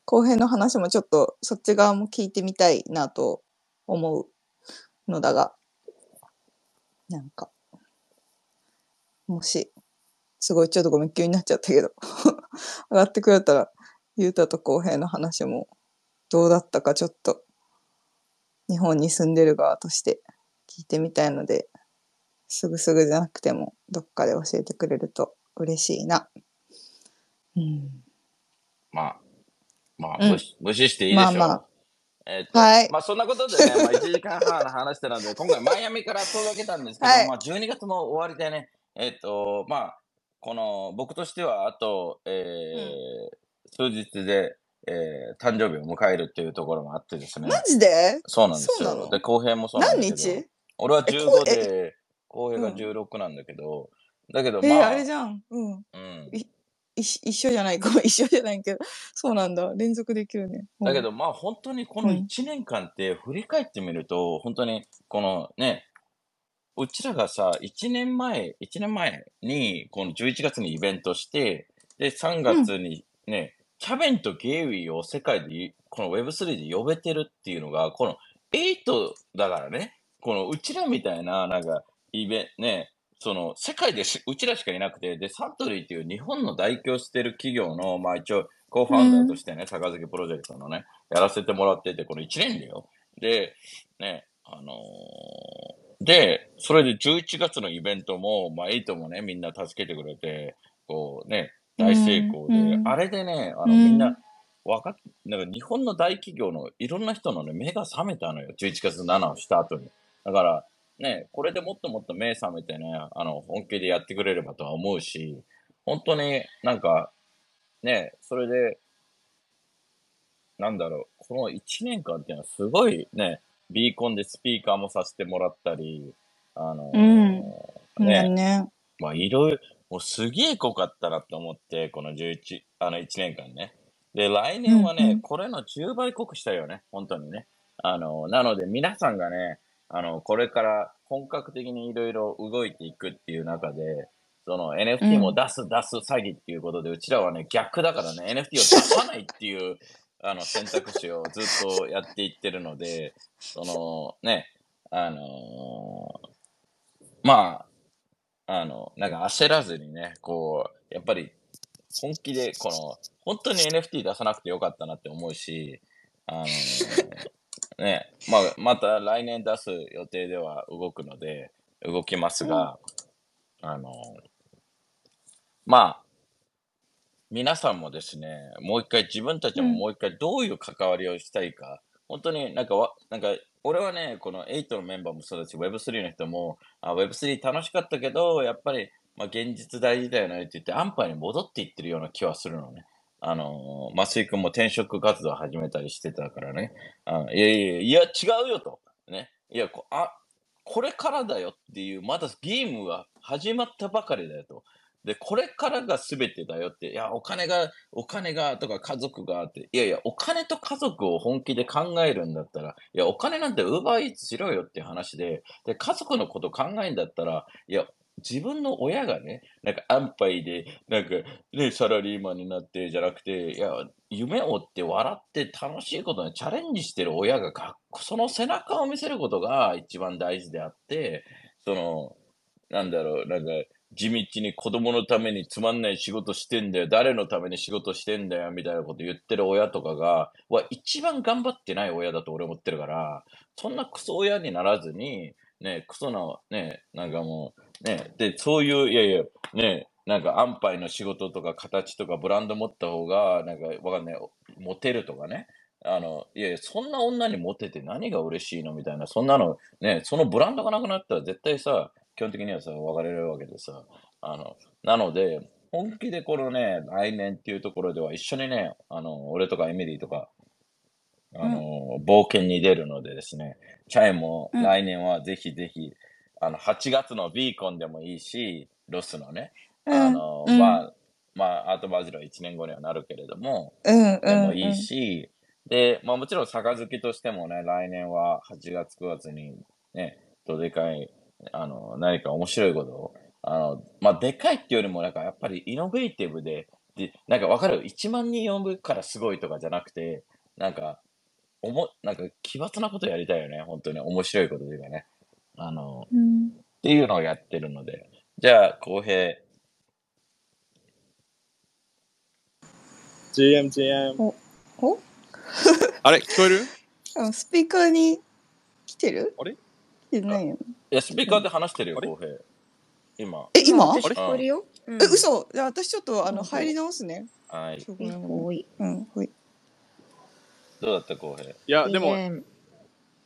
後編の話もちょっとそっち側も聞いてみたいなと思うのだが、なんか、もし、すごいちょっとごめん、急になっちゃったけど、上がってくれたら、ゆうたと後編の話もどうだったかちょっと日本に住んでる側として聞いてみたいので、すぐすぐじゃなくても、どっかで教えてくれると嬉しいな。うん。まあ、まあ、うん無視無視していいでしょう。まあまあえっと、はいまあそんなことでね、まあ1時間半話してたので、今回マイアミから届けたんですけど、はいまあ12月も終わりでね、えっと、まあ、この、僕としてはあと、えー数日で、えー誕生日を迎えるっていうところもあってですね。マジで？そうなんですよ。そうなの？で、公平もそうなん何ですけど。日？俺はえ15こうで、公平がうん16なんだけど、だけどえまあ、ーあれじゃん。うん。うん。一緒じゃない。ごめん、一緒じゃないけど。そうなんだ。連続できるね。うんだけど、まあ本当にこのうん1年間って振り返ってみると、本当にこのね、うちらがさ、1年前、1年前に、この11月にイベントして、で、3月にね、キャベンとゲイウィを世界で、この Web3 で呼べてるっていうのが、この8だからね、このうちらみたいな、なんか、イベンね、その、世界でしうちらしかいなくて、で、サントリーっていう日本の代表してる企業の、まあ一応、コーファウンダーとしてね、坂崎プロジェクトのね、やらせてもらってて、この1年だよ。で、ね、あのーで、それで11月のイベントも、まあ、エイトもね、みんな助けてくれて、こうね、大成功で、あれでね、あの、うんみんな、わかっ、なんか日本の大企業のいろんな人のね、目が覚めたのよ。11月7をした後に。だから、ね、これでもっともっと目覚めてね、あの、本気でやってくれればとは思うし、本当になんか、ね、それで、なんだろう、この1年間っていうのはすごいね、ビーコンでスピーカーもさせてもらったり、あの、うんね、ねね。まあいろいろ、もうすげえ濃かったなって思って、この11、あの1年間ね。で、来年はね、うんうんこれの10倍濃くしたいよね、本当にね。あの、なので皆さんがね、あの、これから本格的にいろいろ動いていくっていう中で、その NFT も出す、出す詐欺っていうことで、うちらはね、逆だからね、NFT を出さないっていう、あの、選択肢をずっとやっていってるので、その、ね、あのーまあ、あの、なんか焦らずにね、こう、やっぱり本気で、この、本当に NFT 出さなくてよかったなって思うし、あのね、まあ、また来年出す予定では動くので、動きますが、あの、まあ、皆さんもですね、もう一回自分たちもうん。もう一回どういう関わりをしたいか、本当になんかわ、なんか、俺はね、この8のメンバーもそうだし、Web3 の人も、あ Web3 楽しかったけど、やっぱり、まあ、現実大事だよねって言って、安牌に戻っていってるような気はするのね。あの、増井君も転職活動始めたりしてたからね。あいやいやいや、違うよと。ね。いや、こあ、これからだよっていう、まだゲームが始まったばかりだよと。で、これからが全てだよって、いや、お金が、お金がとか家族がって、いやいや、お金と家族を本気で考えるんだったら、いや、お金なんてウーバーイーツしろよっていう話で、で、家族のこと考えんだったら、いや、自分の親がね、なんか安牌で、なんかね、サラリーマンになってじゃなくて、いや、夢を追って笑って楽しいことにチャレンジしてる親がかっ、その背中を見せることが一番大事であって、その、なんだろう、なんか、地道に子供のためにつまんない仕事してんだよ、誰のために仕事してんだよ、みたいなこと言ってる親とかが、は一番頑張ってない親だと俺思ってるから、そんなクソ親にならずに、ね、クソな、ね、なんかもう、ね、で、そういう、いやいや、ね、なんか安牌の仕事とか形とかブランド持った方が、なんかわかんない、モテるとかね。あの、いやいや、そんな女にモテて何が嬉しいのみたいな、そんなの、ね、そのブランドがなくなったら絶対さ、基本的にはさ、別れるわけでさ、あの、なので、本気でこのね、来年っていうところでは一緒にね、あの、俺とかエミリーとか、あの、冒険に出るのでですね、チャイもうん。来年はぜひぜひ、あの、8月のビーコンでもいいし、ロスのね、あの、うんまあ、まあ、アートバジルは1年後にはなるけれども、うんうん。でもいいし、で、まあもちろん杯としてもね、来年は8月9月にね、どでかい、あの、何か面白いことを、あの、まあでかいっていうよりもなんかやっぱりイノベーティブで、で、なんかわかる ?1 万人呼ぶからすごいとかじゃなくて、なんか、おも、なんか奇抜なことやりたいよね。本当に面白いことというかね。あの、うん。っていうのをやってるので。じゃあ、浩平。GM、GM。お あれ聞こえる？あのスピーカーに来てる？あれ？来てないよね。いや、スピーカーで話してるよ、浩平。今。え、今？私聞こえるよ。うんえ、嘘じゃあ私ちょっとあのうん入り直すね。はい。多い。うん、ほい。どうだった、浩平？いや、でも、ね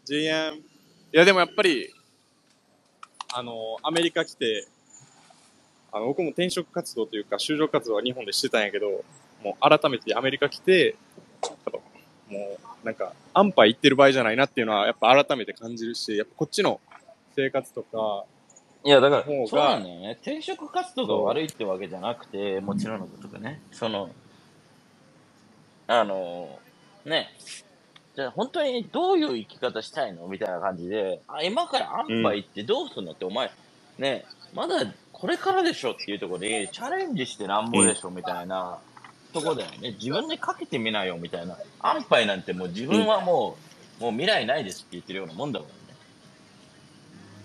GM、いや、でもやっぱり、あの、アメリカ来て、あの、僕も転職活動というか、就職活動は日本でしてたんやけど、もう改めてアメリカ来て、もう、なんか、安牌行ってる場合じゃないなっていうのは、やっぱ改めて感じるし、やっぱこっちの生活とか、いや、だから、そうなんだよね。転職活動が悪いってわけじゃなくて、もちろんのことがね、その、あの、ね、じゃあ本当にどういう生き方したいの？みたいな感じで、あ今から安牌ってどうすんのって、お前、ね、まだこれからでしょっていうところで、チャレンジしてなんぼでしょみたいなとこだよね。自分でかけてみなよみたいな。安牌なんてもう自分はもう、もう未来ないですって言ってるようなもんだもんね。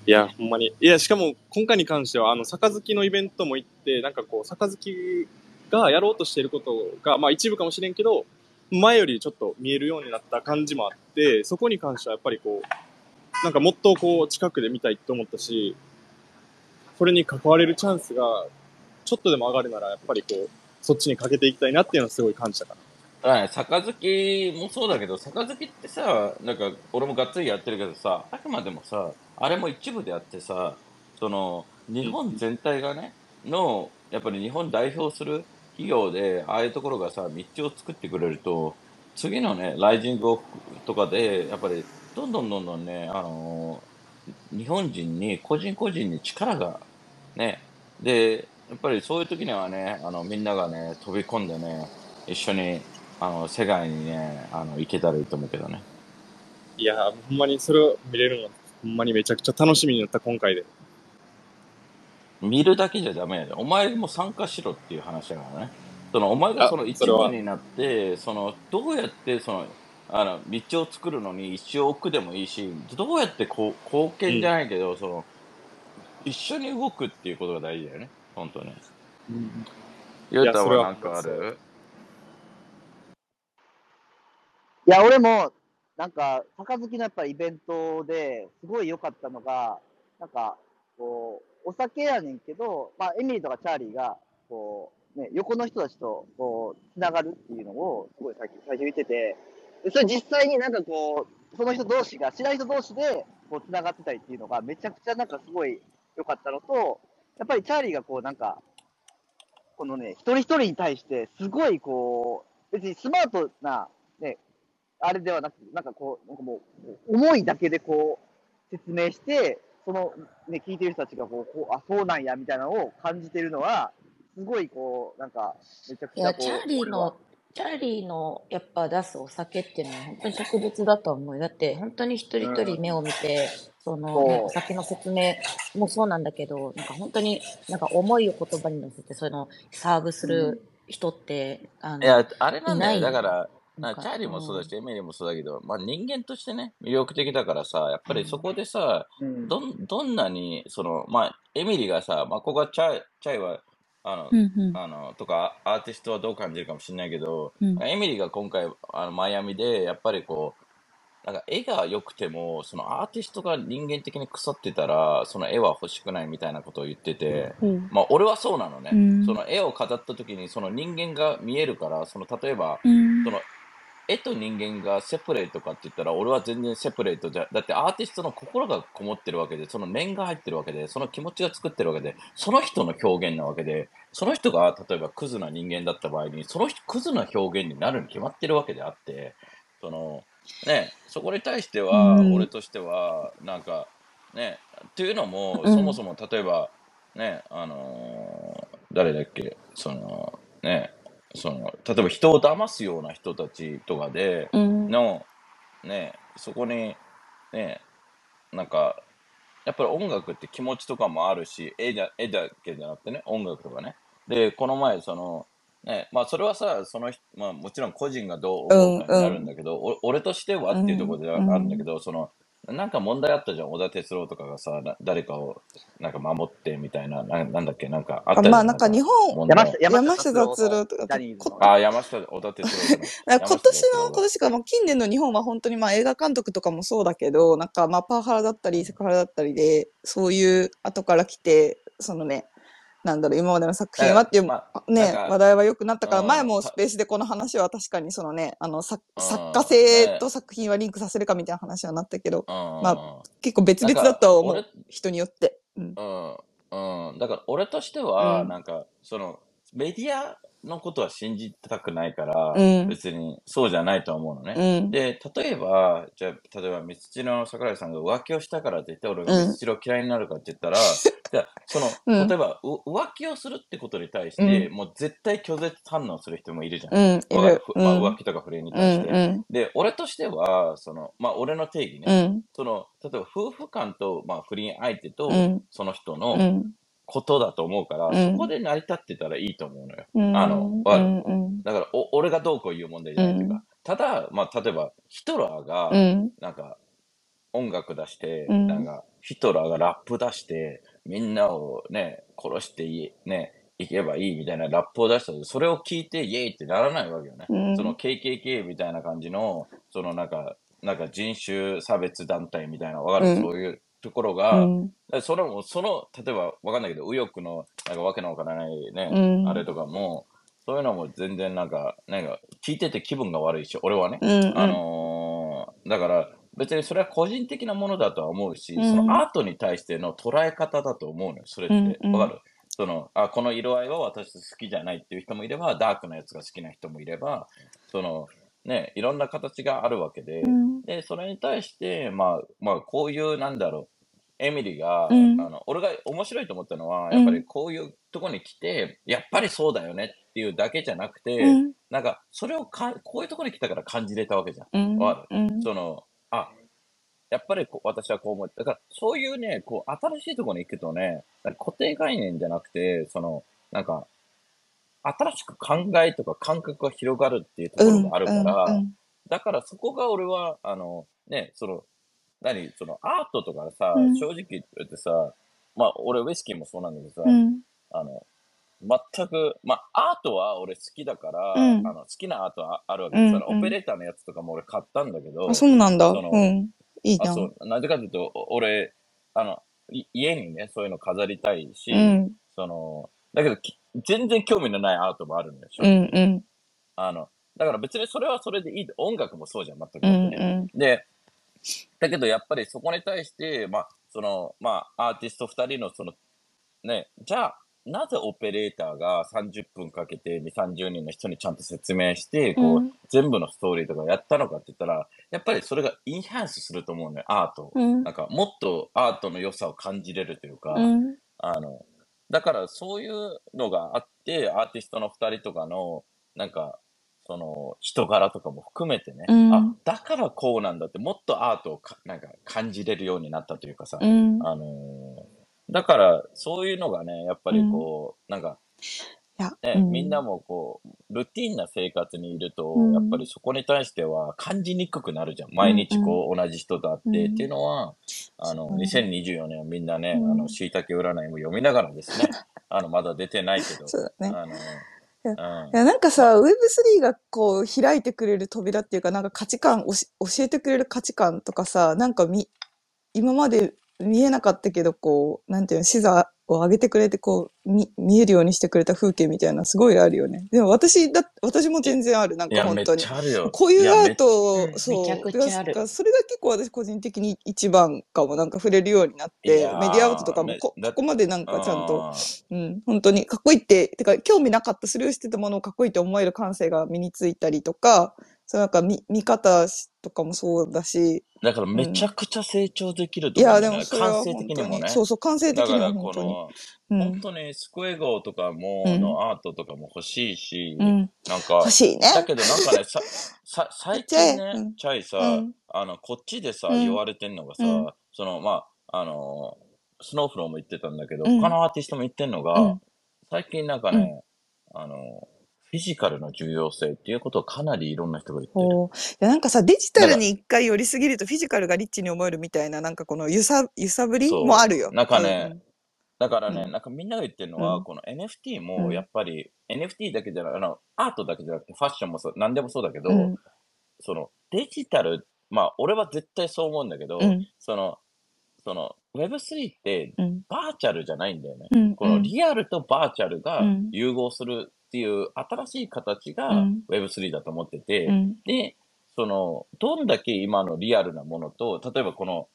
いや、ほんまに。いや、しかも今回に関しては、あの、杯のイベントも行って、なんかこう、杯がやろうとしていることが、まあ一部かもしれんけど、前よりちょっと見えるようになった感じもあって、そこに関してはやっぱりこう、なんかもっとこう、近くで見たいと思ったし、それに関われるチャンスが、ちょっとでも上がるなら、やっぱりこう、そっちにかけていきたいなっていうのはすごい感じたかな。はい、杯もそうだけど、杯ってさ、なんか、俺もがっつりやってるけどさ、あくまでもさ、あれも一部であってさ、その、日本全体がね、の、やっぱり日本代表する企業で、ああいうところがさ、道を作ってくれると、次のね、ライジングオフとかで、やっぱり、どんどんどんどんね、あの日本人に、個人個人に力が、ね、で、やっぱりそういう時にはね、あの、みんながね、飛び込んでね、一緒に、あの、世界にね、あの、行けたらいいと思うけどね。いや、ほんまにそれを見れるの、ほんまにめちゃくちゃ楽しみになった今回で。見るだけじゃダメやで。お前も参加しろっていう話だからね。その、お前がその一あそれは部になって、その、どうやってその、あの、道を作るのに一生置くでもいいし、どうやってこう、貢献じゃないけど、その、一緒に動くっていうことが大事だよね。本当ね。ヨタそれははなんかある？いや、俺も、なんか、杯のやっぱイベントですごい良かったのが、なんか、こう、お酒やねんけど、まあ、エミリーとかチャーリーが、こう、ね、横の人たちと、こう、つながるっていうのを、すごい最近最初言ってて、それ実際になんかこう、その人同士が、知らない人同士で、こう、つながってたりっていうのが、めちゃくちゃなんかすごい良かったのと、やっぱりチャーリーがこう、なんか、このね、一人一人に対して、すごいこう、別にスマートな、ね、あれではなく、なんかこう、なんかもう、思いだけでこう、説明して、その、ね、聞いてる人たちがこう、こうあ、そうなんや、みたいなのを感じてるのは、すごいこう、なんか、めちゃくいや、ちゃこう、チャーリーの、チャーリーのやっぱ出すお酒っていうのは本当に特別だと思うよ。だって本当に一人一人目を見て、その、ねお酒の説明もそうなんだけど、なんか本当になんか思いを言葉に乗せて、そのサーブする人って、あの、いや、あれなんだよ。いないだから、なんかチャーリーもそうだし、エミリーもそうだけど、まあ人間としてね、魅力的だからさ、やっぱりそこでさ、うん。どん、どんなに、その、まあ、エミリーがさ、まあ、ここはチャイ、チャイは、あの、うんうん。あの、とか、アーティストはどう感じるかもしれないけど、うん。エミリーが今回、あの、マイアミで、やっぱりこう、なんか絵が良くても、そのアーティストが人間的に腐ってたら、その絵は欲しくないみたいなことを言ってて、うん。まあ、俺はそうなのね。うん。その絵を飾った時に、その人間が見えるから、その、例えば、うん。その絵と人間がセパレートかって言ったら、俺は全然セパレートじゃ、だってアーティストの心がこもってるわけで、その念が入ってるわけで、その気持ちが作ってるわけで、その人の表現なわけで、その人が例えばクズな人間だった場合に、その人クズな表現になるに決まってるわけであって、その、ね、そこに対しては、うん。俺としては、なんか、ね、っていうのも、うん。そもそも例えば、ね、あのー誰だっけ、その、ね、その、例えば人を騙すような人たちとかで、うん。の、ね、そこに、ね、なんか、やっぱり音楽って気持ちとかもあるし、絵じゃ絵だけじゃなくてね、音楽とかね。で、この前、その、ね、まあそれはさ、その人、まあもちろん個人がどう思うかになるんだけど、お俺としてはっていうところではあるんだけど、その、なんか問題あったじゃん。小田哲郎とかがさ、な誰かをなんか守ってみたいな、ななんだっけ、なんかあったよあまあなんか日本、問題山下、山下達達郎とかジャニーズのこあ、山下、小田哲郎。だから今年の、今年か、まあ、近年の日本は本当にまあ映画監督とかもそうだけど、なんかまあパワハラだったりセクハラだったりで、そういう後から来て、そのね、なんだろう、今までの作品はっていう、まあね、話題は良くなったから、うん。前もスペースでこの話は確かにそのね、あの作家性と作品はリンクさせるかみたいな話はなったけど、うん。ま結構別々だとは思う、人によって。うん。うん、うん。だから俺としては、うん。なんか、その、メディアのことは信じたくないから、うん。別にそうじゃないと思うのね。うん。で、例えば、じゃあ、例えば、ミスチルの桜井さんが浮気をしたからって言って、俺がうん。ミスチルを嫌いになるかって言ったら、じゃあ、その、うん。例えば、う浮気をするってことに対して、もう絶対拒絶反応する人もいるじゃん。うん、いる。わかる？ふまあ、うん。浮気とか不倫にう対して。ん、で、俺としては、その、まあ、俺の定義うん、ね、うん、その、例えば夫婦間と、まあ、不倫相手とうん、その人うのん、ことだと思うから、うん。そこで成り立ってたらいいと思うのよ。うん。あのうん、うん、だから、お俺がどうこう言う問題じゃないというか、うん。ただ、まあ、例えば、ヒトラーが、うん、なんか、音楽出して、うん。なんか、ヒトラーがラップ出して、みんなをね、殺していね、いけばいいみたいなラップを出したら、それを聞いて、イエーイってならないわけよね。うん。その KKK みたいな感じの、そのなんか、なんか人種差別団体みたいな、わかる、うん。そういうところうが、ん、それも、その、例えば、わかんないけど、右翼の、なんかわけのわからないね、うん。あれとかも、そういうのも全然なんか、なんか、聞いてて気分が悪いし、俺はね。うん、あのーだから、別にそれは個人的なものだとは思うし、うん。そのアートに対しての捉え方だと思うのよ、それって。うんうん。わかる？その、あ、この色合いは私好きじゃないっていう人もいれば、ダークなやつが好きな人もいれば、その、ね、いろんな形があるわけで、うん、で、それに対して、まあ、まあ、こういう、なんだろう、エミリが、うん。あの、俺が面白いと思ったのは、うん。やっぱりこういうとこに来て、やっぱりそうだよねっていうだけじゃなくて、うん、なんか、それをか、こういうとこに来たから感じれたわけじゃん。うん、その、あ、やっぱりこう私はこう思って、だからそういうね、こう新しいところに行くとね、固定概念じゃなくて、その、なんか、新しく考えとか感覚が広がるっていうところがあるから、うん、だからそこが俺は、あの、ね、その、何、そのアートとかさ、うん正直言ってさ、まあ俺ウイスキーもそうなんだけどさ、うん、あの、全く、まあ、アートは俺好きだから、うんあの好きなアートはあるわけですから、うんうんオペレーターのやつとかも俺買ったんだけど、あ、そうなんだ。そのうん。いいあな。そうなぜかというと、お俺、あの、い家にね、そういうの飾りたいし、うん、その、だけどき、全然興味のないアートもあるんだよ、正直うん、うん、あの、だから別にそれはそれでいい。音楽もそうじゃん、全くうん。うん、で、だけどやっぱりそこに対して、まあ、その、まあ、アーティスト二人のその、ね、じゃあ、なぜオペレーターが30分かけて2、30人の人にちゃんと説明して、こう、うん。全部のストーリーとかやったのかって言ったら、やっぱりそれがインハンスすると思うのよ、アートを。うん。なんか、もっとアートの良さを感じれるというか、うん、あの、だからそういうのがあって、アーティストの二人とかの、なんか、その、人柄とかも含めてね、うん。あ、だからこうなんだって、もっとアートをかなんか感じれるようになったというかさ、うん。あのーだから、そういうのがね、やっぱりこう、なんか、いや、ね、うん。みんなもこう、ルーティンな生活にいると、うん。やっぱりそこに対しては感じにくくなるじゃん。毎日こう、同じ人と会って、うん。っていうのは、あの、そう。ね2024年はみんなね、うん。あの、椎茸占いも読みながらですね、あの、まだ出てないけど、そうだね。あの、いうん。いや、なんかさ、Web3 がこう開いてくれる扉っていうか、なんか価値観、おし教えてくれる価値観とかさ、なんかみ、今まで見えなかったけど、こう、なんていうの、視座を上げてくれて、こう、み、見えるようにしてくれた風景みたいな、すごいあるよね。でも私だ、私も全然ある、なんか本当にち。ゃあるよ。こういうアートを、うんそう。それが結構私個人的に一番かもなんか触れるようになって、メディアアートとかもこここまでなんかちゃんとうん、本当にかっこいいって、てか興味なかったスルーしてたものをかっこいいって思える感性が身についたりとか、そうなんか見、見方とかもそうだし、だからめちゃくちゃ成長できるいや、と思うんだよね。でもそれは本当に、的にもね。そうそう、感性的には本当に。うん。本当にスクエゴとかも、うんのアートとかも欲しいし、うん。なんか欲、しいね。だけどなんかね、さ、さ、最近ね、うんチャイさ、うんあの、こっちでさ、うん言われてんのがさ、うんその、まあ、あの、スノーフローも言ってたんだけど、うん他のアーティストも言ってんのが、うん最近なんかね、あの、フィジカルの重要性っていうことをかなりいろんな人が言ってる。いや、なんかさ、デジタルに一回寄りすぎるとフィジカルがリッチに思えるみたいな、なんかこの揺さ、揺さぶりもあるよ。なんかね、だからね、うんなんかみんなが言ってるのは、うんこの NFT うもんやっぱり、NFT だけじゃない、あの、アートだけじゃなくてファッションもそう、何でもそうだけど、うん。そのデジタル、まあ俺は絶対そう思うんだけど、うん。その、その Web3 ってうん。バーチャルじゃないんだよね。うん。このリアルとバーチャルがうん融合するっていう新しい形がうん Web3 だと思ってて、うん。で、その、どんだけ今のリアルなものと、例えばこの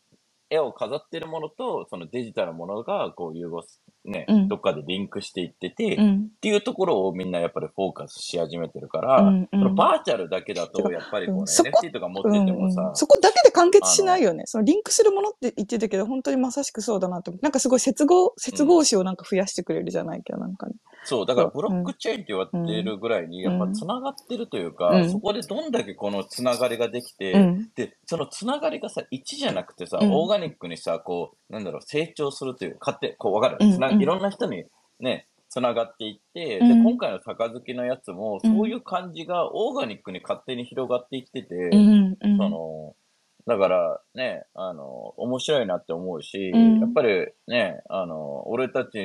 絵を飾ってるものと、そのデジタルなものがこう融合す、ね、うんどっかでリンクしていってて、っうん。ていうところをみんなやっぱりフォーカスし始めてるから、うんうんそのバーチャルだけだと、やっぱりこう、ねうんそこ NFT とか持っててもんうんそこだけで完結しないよね。そのリンクするものって言ってたけど、本当にまさしくそうだなって。なんかすごい接合、接合詞をなんか増やしてくれるじゃないけど、なんかね。そう、だからそうブロックチェーンって言われてるぐらいに、やっぱ繋がってるというか、うんそこでどんだけこの繋がりができて、うん。で、そのつながりがさ、1じゃなくてさ、うんオーガニックにさ、こう、なんだろう、成長するという、勝手、こう、わかる、うんうんいろんな人にね、つながっていって、うんで、今回の杯のやつも、うんそういう感じがオーガニックに勝手に広がっていってて、うん。うん。その、だからね、あの、面白いなって思うし、うんやっぱりね、あの、俺たち、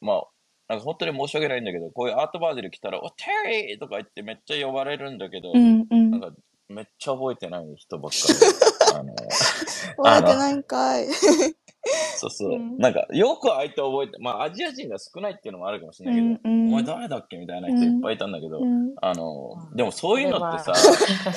まあ、なんか本当に申し訳ないんだけど、こういうアートバーゼル来たら、お、テリーとか言ってめっちゃ呼ばれるんだけど、うん。うんなん。か、めっちゃ覚えてない人ばっかり。あの、覚えてないんかい。そうそう。うんなんか、よく相手覚えて、まあ、アジア人が少ないっていうのもあるかもしれないけど、うんお前誰だっけみたいな人いっぱいいたんだけど、うんあの、でもそういうのってさ、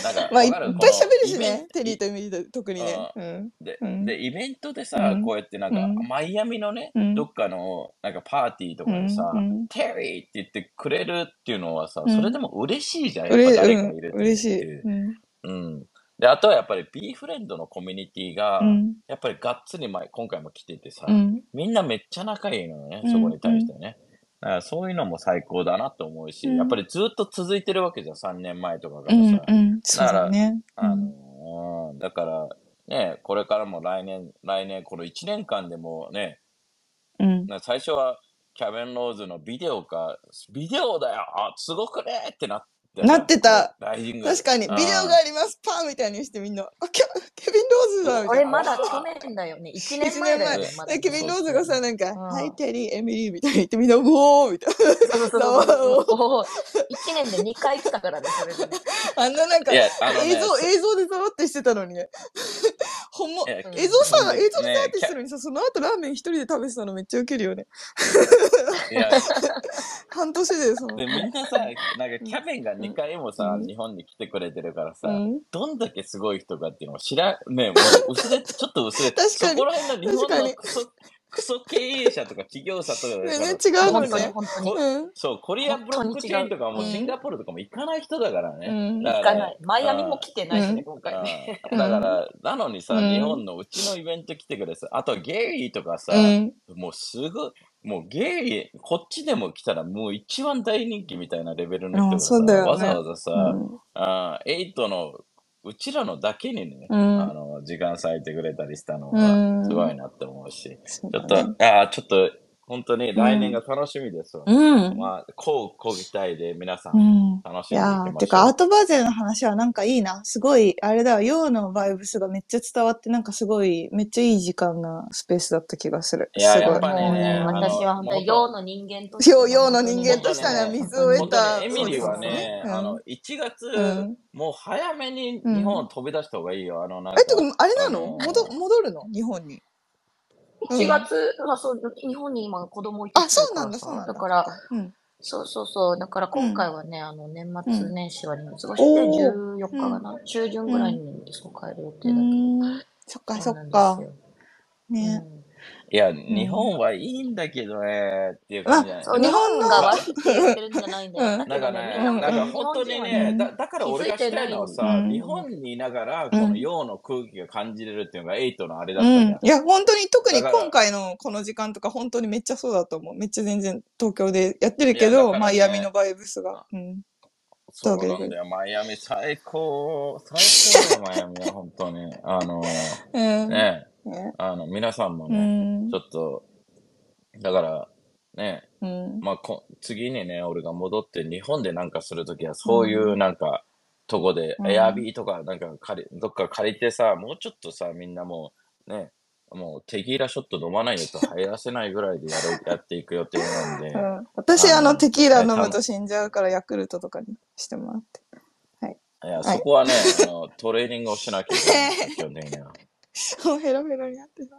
なんか、まあ、いっぱい喋るしね。テリーとエミリーと特にね。あうん。で、うんで、イベントでさ、うんこうやってなんか、うんマイアミのね、うんどっかの、なんかパーティーとかでさ、うんテリーって言ってくれるっていうのはさ、うんそれでも嬉しいじゃん。やっぱ誰かうんいるって嬉しい。うん。うん。で、あとはやっぱり B フレンドのコミュニティが、うん。やっぱりがっつり前、今回も来ててさ、うん。みんなめっちゃ仲いいのよね、うんそこに対してね。だからそういうのも最高だなと思うし、うんやっぱりずっと続いてるわけじゃん、3年前とかからさ。うん。うん。そうだね。あのーだから、ね、これからも来年、来年、この1年間でもね、うん。な最初はキャベン・ローズのビデオか、ビデオだよあすごくねってなって。なってた。確かに、ビデオがあります、パーみたいにしてみんな、あ、ケケビン・ローズだみたいな。俺まだ去年だよね。1年前だよねケビン・ローズがさ、なんか、うんはい、テリー、エミリーみたいに言ってみんな、うおーみたいそうそうそうざわそう。1年で2回来たからね、それでね。な。あんななんか、映像、映像でざわってしてたのにね。ほんま、映像さ、ね映像でざわってしてるのにさ、その後ラーメン一人で食べてたのめっちゃウケるよね。半年で、その。で、みんなさ、なんかキャベンが2回もさ、うん日本に来てくれてるからさ、うんどんだけすごい人かっていうのを知ら、ね、もう薄れ、ちょっと薄れて、確かにそこら辺の日本確かにのクソ、クソ経営者とか企業者とかだから全然違うの本当ににね。本当に。うん。そう、コリアンブロックチェーンとかもシンガポールとかも行かない人だからね。うんだ行かない。マイアミも来てないしね、今回ね。うんだから、なのにさ、うん日本のうちのイベント来てくれさ、あとゲイリーとかさ、うん。もうすごい、もうゲイこっちでも来たらもう一番大人気みたいなレベルの人があさ、ね。わざわざさ、うん。あエイトの、うちらのだけにね、うん。あの、時間割いてくれたりしたのうは、ん。すごいなって思うし、そうちょっと、ああ、ちょっと、本当に来年が楽しみですわ。うん。まあ、こう、こぎたいで皆さうんん。楽しんでいきましょう。てか、アートバーゼルの話はなんかいいな。すごい、あれだわ、ヨーのバイブスがめっちゃ伝わって、なんかすごい、めっちゃいい時間なスペースだった気がする。いやすごい。やっぱりねもうね、あの私は本当に、もう陽の人間として。陽陽の人間としては水を得たエミリーはね、うんあの、1月、うんもう早めに日本を飛び出した方がいいよ。あの、なんかえ、てか、あれなの戻戻るの日本に。1月はそう、日本に今子供いてあ、そうなんだ、そうなんだ。だから、うん。そうそうそう。だから今回はね、あの、年末うん年始はね、過ごしておー。14日かな、中旬ぐらいにそう帰る予う定だけど。そっか、そっか。ね。うんいや、日本はいいんだけどね、っていう感じじゃない？そう、日本が悪いって言ってるんじゃないんだよ。うんだなんかね、みんななんか本当にね、うんだだから俺がしたいのはさ、うん日本にいながら、こうんの陽の空気が感じれるっていうのがエイトのあれだうったじゃん。ん。いや、本当に、特に今回のこの時間とか、本当にめっちゃそうだと思う。めっちゃ全然東京でやってるけど、いやだからねマイアミのバイブスが。うん。そうなんだよ、マイアミ最高、最高だよ、マイアミは、本当に。あの、うん。ね、ねあの、皆さんもうね、んちょ。っと、だから、ね、うん。まあ、こ次にね、俺が戻って日本でなんかするときは、そういうなんか、とこで、うんエアビーとか、なんか借り、どっか借りてさ、もうちょっとさ、みんなもう、ね、もうテキーラショット飲まないよと 入らせないぐらいでやる、やっていく予定なんで、うん私、あの、テキーラね飲むと死んじゃうから、ヤクルトとかにしてもらって。いや、いそこはね、あの、トレーニングをしなきゃいけない、基本的には。もうヘロヘロになってさ。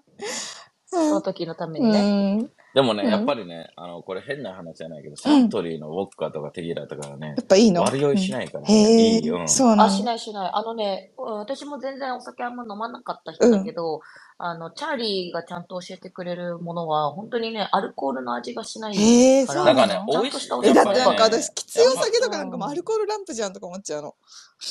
その時のためにうね。ん。でもね、うんやっぱりね、あの、これ変な話じゃないけど、サントリーのウォッカとかテキーラとかはねや、っぱいいの？悪酔いしないからへね、えいいよ。そうなんだ。しないしない。あのね、うん私も全然お酒あんま飲まなかった人だけど、あの、チャーリーがちゃんと教えてくれるものは、本当にね、アルコールの味がしないへえから。そうなんかね、ちゃん美味しい。としたおえ、酒だってなんか私、きついお酒とかなんかもアルコールランプじゃんとか思っちゃうの。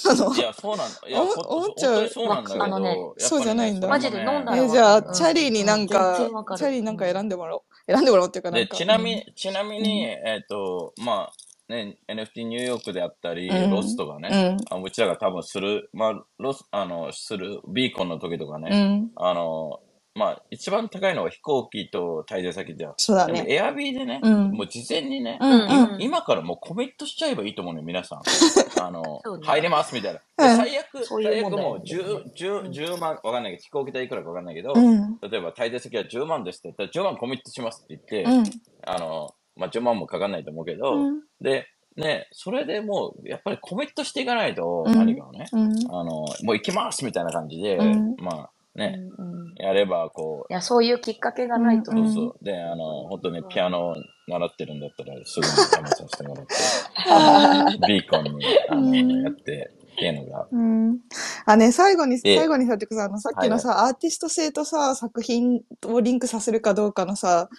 あ のい、や、そうなんだ。いや、思ほ思っちゃう本当にそうなんだけど、あのねそうじゃないんだマジで飲んだらえ、じゃあ、うんチャリーになん全か然わか、るチャリーなんか選んでもらおう。選んでもらおうっていうかなんで、か。ちなみに、ちなみに、えっ、と、まあ、ね、NFT ニューヨークであったり、うんロスとかうね、ん。あうちらが多分する、まあ、ロス、あの、する、ビーコンの時とかうね、ん。あの、まあ、一番高いのは飛行機と滞在先じゃん。そうだね。でもエアビーでね、うんもう事前にね、うんうん今今からもうコミットしちゃえばいいと思うのよ、皆さん。あの、そうね入れますみたいな。でうん最悪、そういう最悪問題もう10、10、10万、わかんないけど、飛行機代いくらかわかんないけど、うん。例えば滞在先は10万ですって言ったら、10万コミットしますって言って、うん。あの、まあ、10万もかかんないと思うけど、うん。で、ね、それでもう、やっぱりコミットしていかないと、うん何かをね、うん。あの、もう行きますみたいな感じで、うんまあ、ね、うんうんやれば、こう、いや、そういうきっかけがないと。そううんそう。で、あの、本当にピアノを習ってるんだったら、すぐに試させてもらって、ビーコンに、あの、うんやって、っていうのが、うん。あ、ね、最後に、で最後にさ、てかさ、あの、さっきのさ、アーティスト性とさ、作品をリンクさせるかどうかのさ、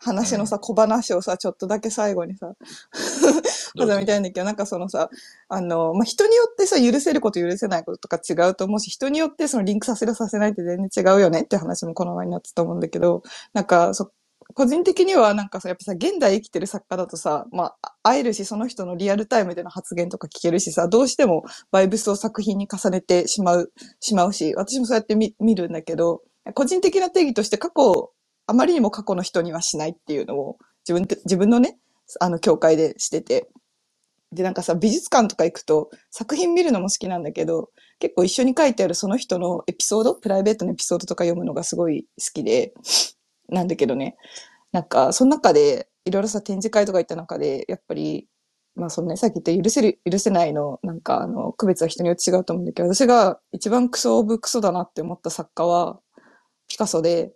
話のさ、小話をさ、ちょっとだけ最後にさ、どうぞ。挟みたいんだけど、なんかそのさ、あの、まあ、人によってさ、許せること許せないこととか違うと思うし、人によってそのリンクさせるさせないって全然違うよねって話もこの前になってたと思うんだけど、なんか、そ、個人的にはなんかさ、やっぱさ、現代生きてる作家だとさ、まあ、会えるし、その人のリアルタイムでの発言とか聞けるしさ、どうしてもバイブスを作品に重ねてしまう、しまうし、私もそうやって見見るんだけど、個人的な定義として過去、あまりにも過去の人にはしないっていうのを自分、自分のね、あの、教会でしてて。で、なんかさ、美術館とか行くと作品見るのも好きなんだけど、結構一緒に書いてあるその人のエピソード、プライベートのエピソードとか読むのがすごい好きで、なんだけどね、なんか、その中で、いろいろさ、展示会とか行った中で、やっぱり、まあそのね、さっき言った許せる、許せないの、なんかあの、区別は人によって違うと思うんだけど、私が一番クソオブクソだなって思った作家は、ピカソで、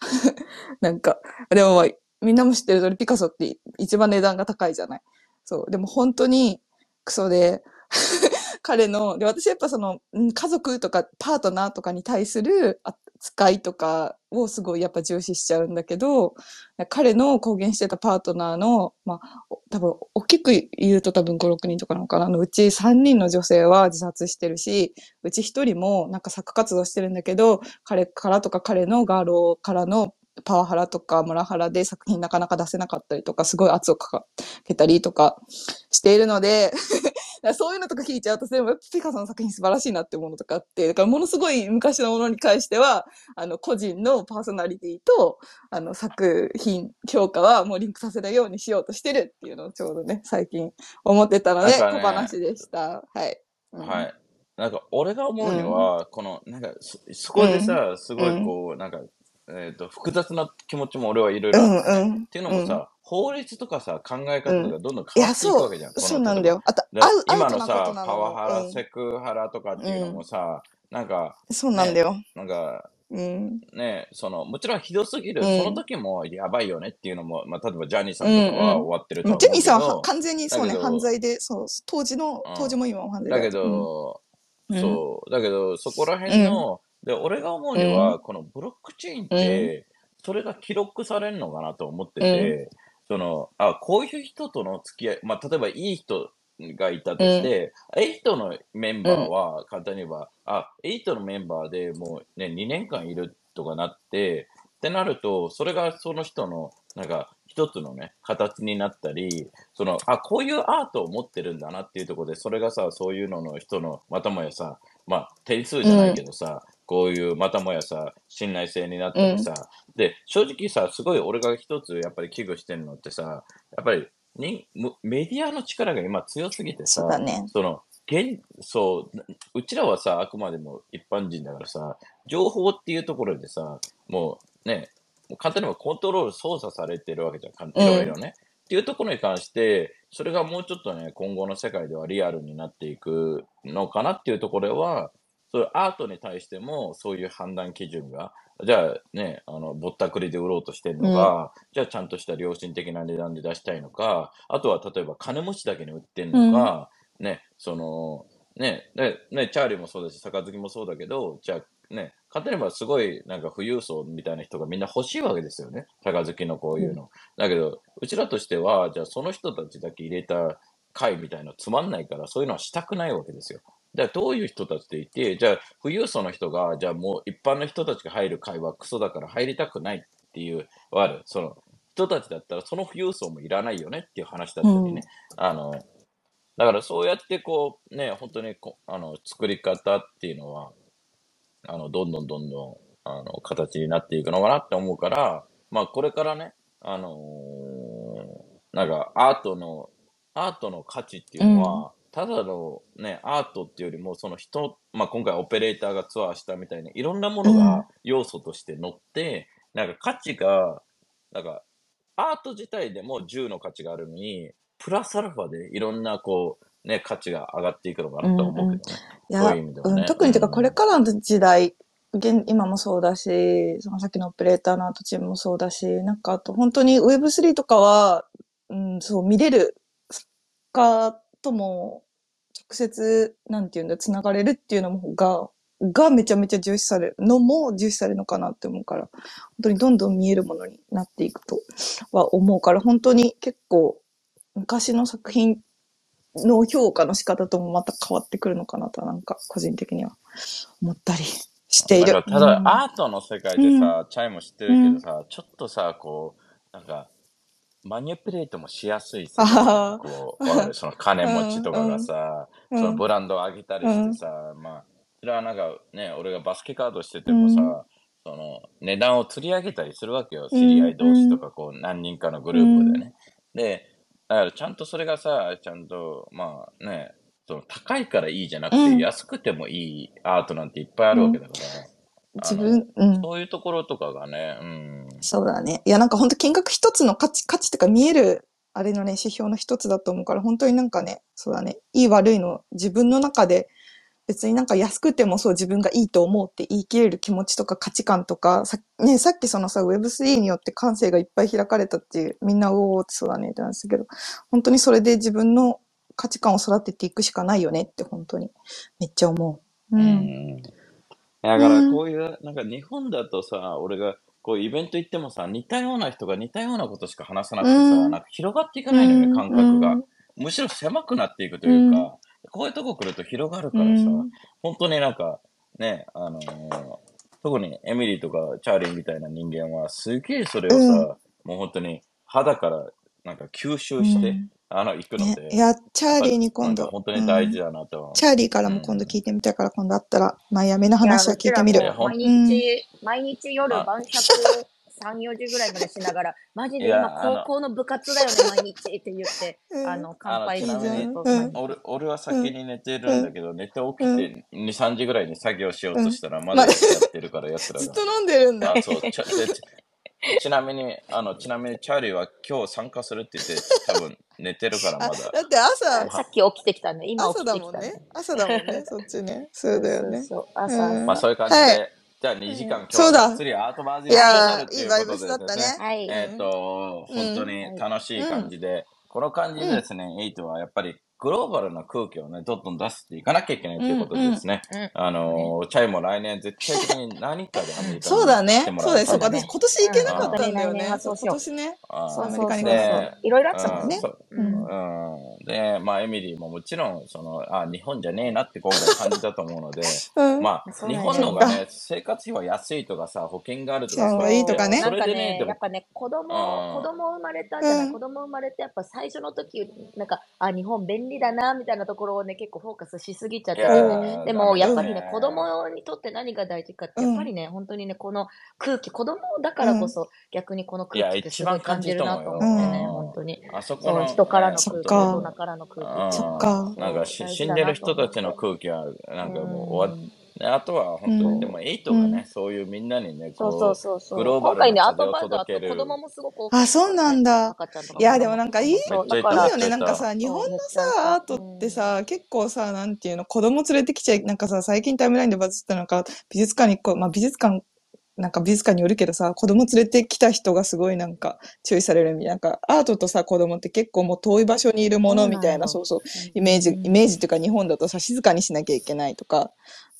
なんか、でもまあ、みんなも知ってる通りピカソって一番値段が高いじゃない。そう。でも本当にクソで、彼の、で、私やっぱその、家族とかパートナーとかに対する扱いとかをすごいやっぱ重視しちゃうんだけど、彼の公言してたパートナーの、まあ、多分、大きく言うと多分5、6人とかなのかな。あのうち3人の女性は自殺してるし、うち1人もなんか作活動してるんだけど、彼からとか彼のガーローからのパワハラとかモラハラで作品なかなか出せなかったりとか、すごい圧をかけたりとかしているので、らそういうのとか聞いちゃうと、でもピカソの作品素晴らしいなって思うのとかあって、だからものすごい昔のものに関しては、あの、個人のパーソナリティと、あの、作品評価はもうリンクさせないようにしようとしてるっていうのをちょうどね、最近思ってたので、ね小話でした。はい。うんはい。なんか、俺が思うには、この、なんか、そそこでさ、すごいこう、なんか、えっ、と、複雑な気持ちも俺はいろいろうあって、んうん。っていうのもさ、法律とかさ、考え方がどんどん変わっていくわけじゃん。、このそうなんだよ。あと、今のさ、パワハラ、うんセクハラとかっていうのもさ、なんか、そうなんだよ。なんか、うん。ね、その、もちろんひどすぎる、うん。その時もやばいよねっていうのも、まあ、例えばジャニーさんとかは終わってると思うけど、ジェニーさんは完全にそうね、犯罪で、そう、当時のうん、当時も今も犯罪だけど、うん。そう、だけど、そこら辺の、で、俺が思うには、このブロックチェーンって、それが記録されるのかなと思ってて、その、あ、こういう人との付き合い、まあ、例えばいい人がいたとして、エイトのメンバーは、簡単に言えば、あ、エイトのメンバーでもうね、2年間いるとかなって、ってなると、それがその人の、なんか、一つのね、形になったり、その、あ、こういうアートを持ってるんだなっていうところで、それがさ、そういうのの人の、またもやさ、まあ、点数じゃないけどさ、こういうまたもやさ、信頼性になったりさ、で、正直さ、すごい俺が一つやっぱり危惧してるのってさ、やっぱりにむメディアの力が今強すぎてさ、そうだね。その、現、そう、うちらはさ、あくまでも一般人だからさ、情報っていうところでさ、もうね、簡単にもコントロール操作されてるわけじゃん、いろいろね。っていうところに関して、それがもうちょっとね、今後の世界ではリアルになっていくのかなっていうところでは、そういうアートに対してもそういう判断基準が、じゃあね、あの、ぼったくりで売ろうとしてるのか、じゃあちゃんとした良心的な値段で出したいのか、あとは例えば金持ちだけに売ってんのか、ね、その、ね、で、ね、チャーリーもそうだし、杯もそうだけど、じゃあね、簡単に言えばすごいなんか富裕層みたいな人がみんな欲しいわけですよね。杯のこういうの。だけど、うちらとしては、じゃあその人たちだけ入れた会みたいなのつまんないから、そういうのはしたくないわけですよ。じゃあどういう人たちでいて、じゃあ富裕層の人が、じゃあもう一般の人たちが入る会はクソだから入りたくないっていう、はある？その人たちだったらその富裕層もいらないよねっていう話だったりね。あの、だからそうやってこう、ね、本当にこあの作り方っていうのは、あの、どんどんどんどん、あの、形になっていくのかなって思うから、まあこれからね、あのーなんかアートの、アートの価値っていうのは、ただのね、アートっていうよりも、その人、まあ今回オペレーターがツアーしたみたいに、いろんなものうん。が要素として乗って、なんか価値が、なんか、アート自体でも10の価値があるのに、プラスアルファでいろんなこう、ね、価値が上がっていくのかなと思うけどね。いや、そういう意味ではね。うん、特にてかうんこれからの時代、現今もそうだし、そのさっきのオペレーターのアートチームもそうだし、なんかあと本当に Web3 とかは、うん、そう見れる作家とも直接、なんていうんだ、つながれるっていうのもが、がめちゃめちゃ重視されるのも重視されるのかなって思うから、本当にどんどん見えるものになっていくとは思うから、本当に結構昔の作品の評価の仕方ともまた変わってくるのかなとはなんか個人的には思ったりしている。だからただ、うんアートの世界でさ、チャイも知ってるけどさ、ちょっとさ、こう、なんか、マニュピュレートもしやすいさ、こう、その金持ちとかがさ、うんそのブランドを上げたりしてさ、まあ、それはなんかね、俺がバスケカードしててもさ、うん。その値段を釣り上げたりするわけよ。知り合い同士とか、こう、何人かのグループでね。で、だからちゃんとそれがさ、ちゃんと、まあね、その高いからいいじゃなくて、うん。安くてもいいアートなんていっぱいあるわけだから、自分、うん。そういうところとかがね、うん。そうだね。いや、なんか本当金額一つの価値、価値とか見える、あれのね、指標の一つだと思うから、本当になんかね、そうだね、いい悪いの自分の中で、別になんか安くてもそう自分がいいと思うって言い切れる気持ちとか価値観とか、さ,、ね、さっきそのさ、Web3 によって感性がいっぱい開かれたっていう、みんなおーってそうだねってなんですけど、本当にそれで自分の価値観を育てていくしかないよねって本当にめっちゃ思う。う。うんん。だからこういう、なんか日本だとさ、俺がこうイベント行ってもさ、似たような人が似たようなことしか話さなくてさ、うん。なんか広がっていかないのよね、感覚が。うん。むしろ狭くなっていくというか、こういうとこ来ると広がるからさ、うん。本当になんか、ね、あのー特にエミリーとかチャーリーみたいな人間は、すげえそれをさ、うん。もう本当に肌からなんか吸収して、うんあの、行くのねで、いや、チャーリーに今度。本当に大事だなと。チャーリーからも今度聞いてみたいから、今度会ったら、マイアミの話は聞いてみる。毎日、毎日夜晩酌3、4時ぐらいまでしながら、マジで今高校の部活だよね、毎日って言って、うん。あの、乾杯あのちなみにとうん。俺俺は先に寝てるんだけど、寝て起きて2、3時ぐらいに作業しようとしたら、まだやってるから、奴らが。ずっと。飲んでるんだ。あそうちょでち ちなみに、あの、ちなみに、チャーリーは今日参加するって言って、多分寝てるからまあ、だ。だって朝、さっき起きてきたね。今起朝きてきただもんね。朝だもんね、そっちね。そうだよね。そうそう朝、うんまあそういう感じで、はいじゃあ2時間、今日そうだはがっつりアートバージいョンやー、にいいなるということでバイブスだったね。はい。えっ、と、うん本当に楽しい感じで、この感じでですね、エイトはやっぱりグローバルな空気をね、どんどん出していかなきゃいけないということでですね、うんうんあのーチャイも来年絶対的に何かでアメリカにそうだね。来て。もそうです。らうために私、今年行けなかったんだよね。そう今年ね。そうそうそう。アメリカに。そうねいろいろあったもんね。うんで、まあ、エミリーももちろん、その、あ、日本じゃねえなって今回感じたと思うので、うん。まあ、日本の方がね、生活費は安いとかさ、保険があるとかそうさ、いいとかね。なんかね、やっ、ぱね、子供、うん。子供生まれたじゃない、うん。子供生まれて、やっぱ最初の時、なんか、あ、日本便利だな、みたいなところをね、結構フォーカスしすぎちゃっていやて。でも、やっぱりねダメだ、ね子供にとって何が大事かって、うん。やっぱりね、本当にね、この空気、子供だからこそ、逆にこの空気ってすごい感じるなと思ってね、いや一番感じると思うよ。本当に。あそこの、そう、人からのそ空気、っか。大人からの空気。そっか。なんかし死んでる人たちの空気は、なんかもう終わっうんね。あとは本当に、うん。でもエイトがね、うん。そういうみんなにね、そうそうそうそう。グローバルな風を届ける。子供もすごく多あ、そうなんだ。いや、でもなんかいい、いいよね。なんかさ、日本のさ、アートってさ、結構さ、なんていうの、子供連れてきちゃい、なんかさ、最近タイムラインでバズったのか、美術館にこう、まあ美術館、なんか美術館によるけどさ、子供連れてきた人がすごいなんか注意されるみたいな。なんかアートとさ、子供って結構もう遠い場所にいるものみたいな、そうそう、イメージ、イメージっていうか日本だとさ、静かにしなきゃいけないとか、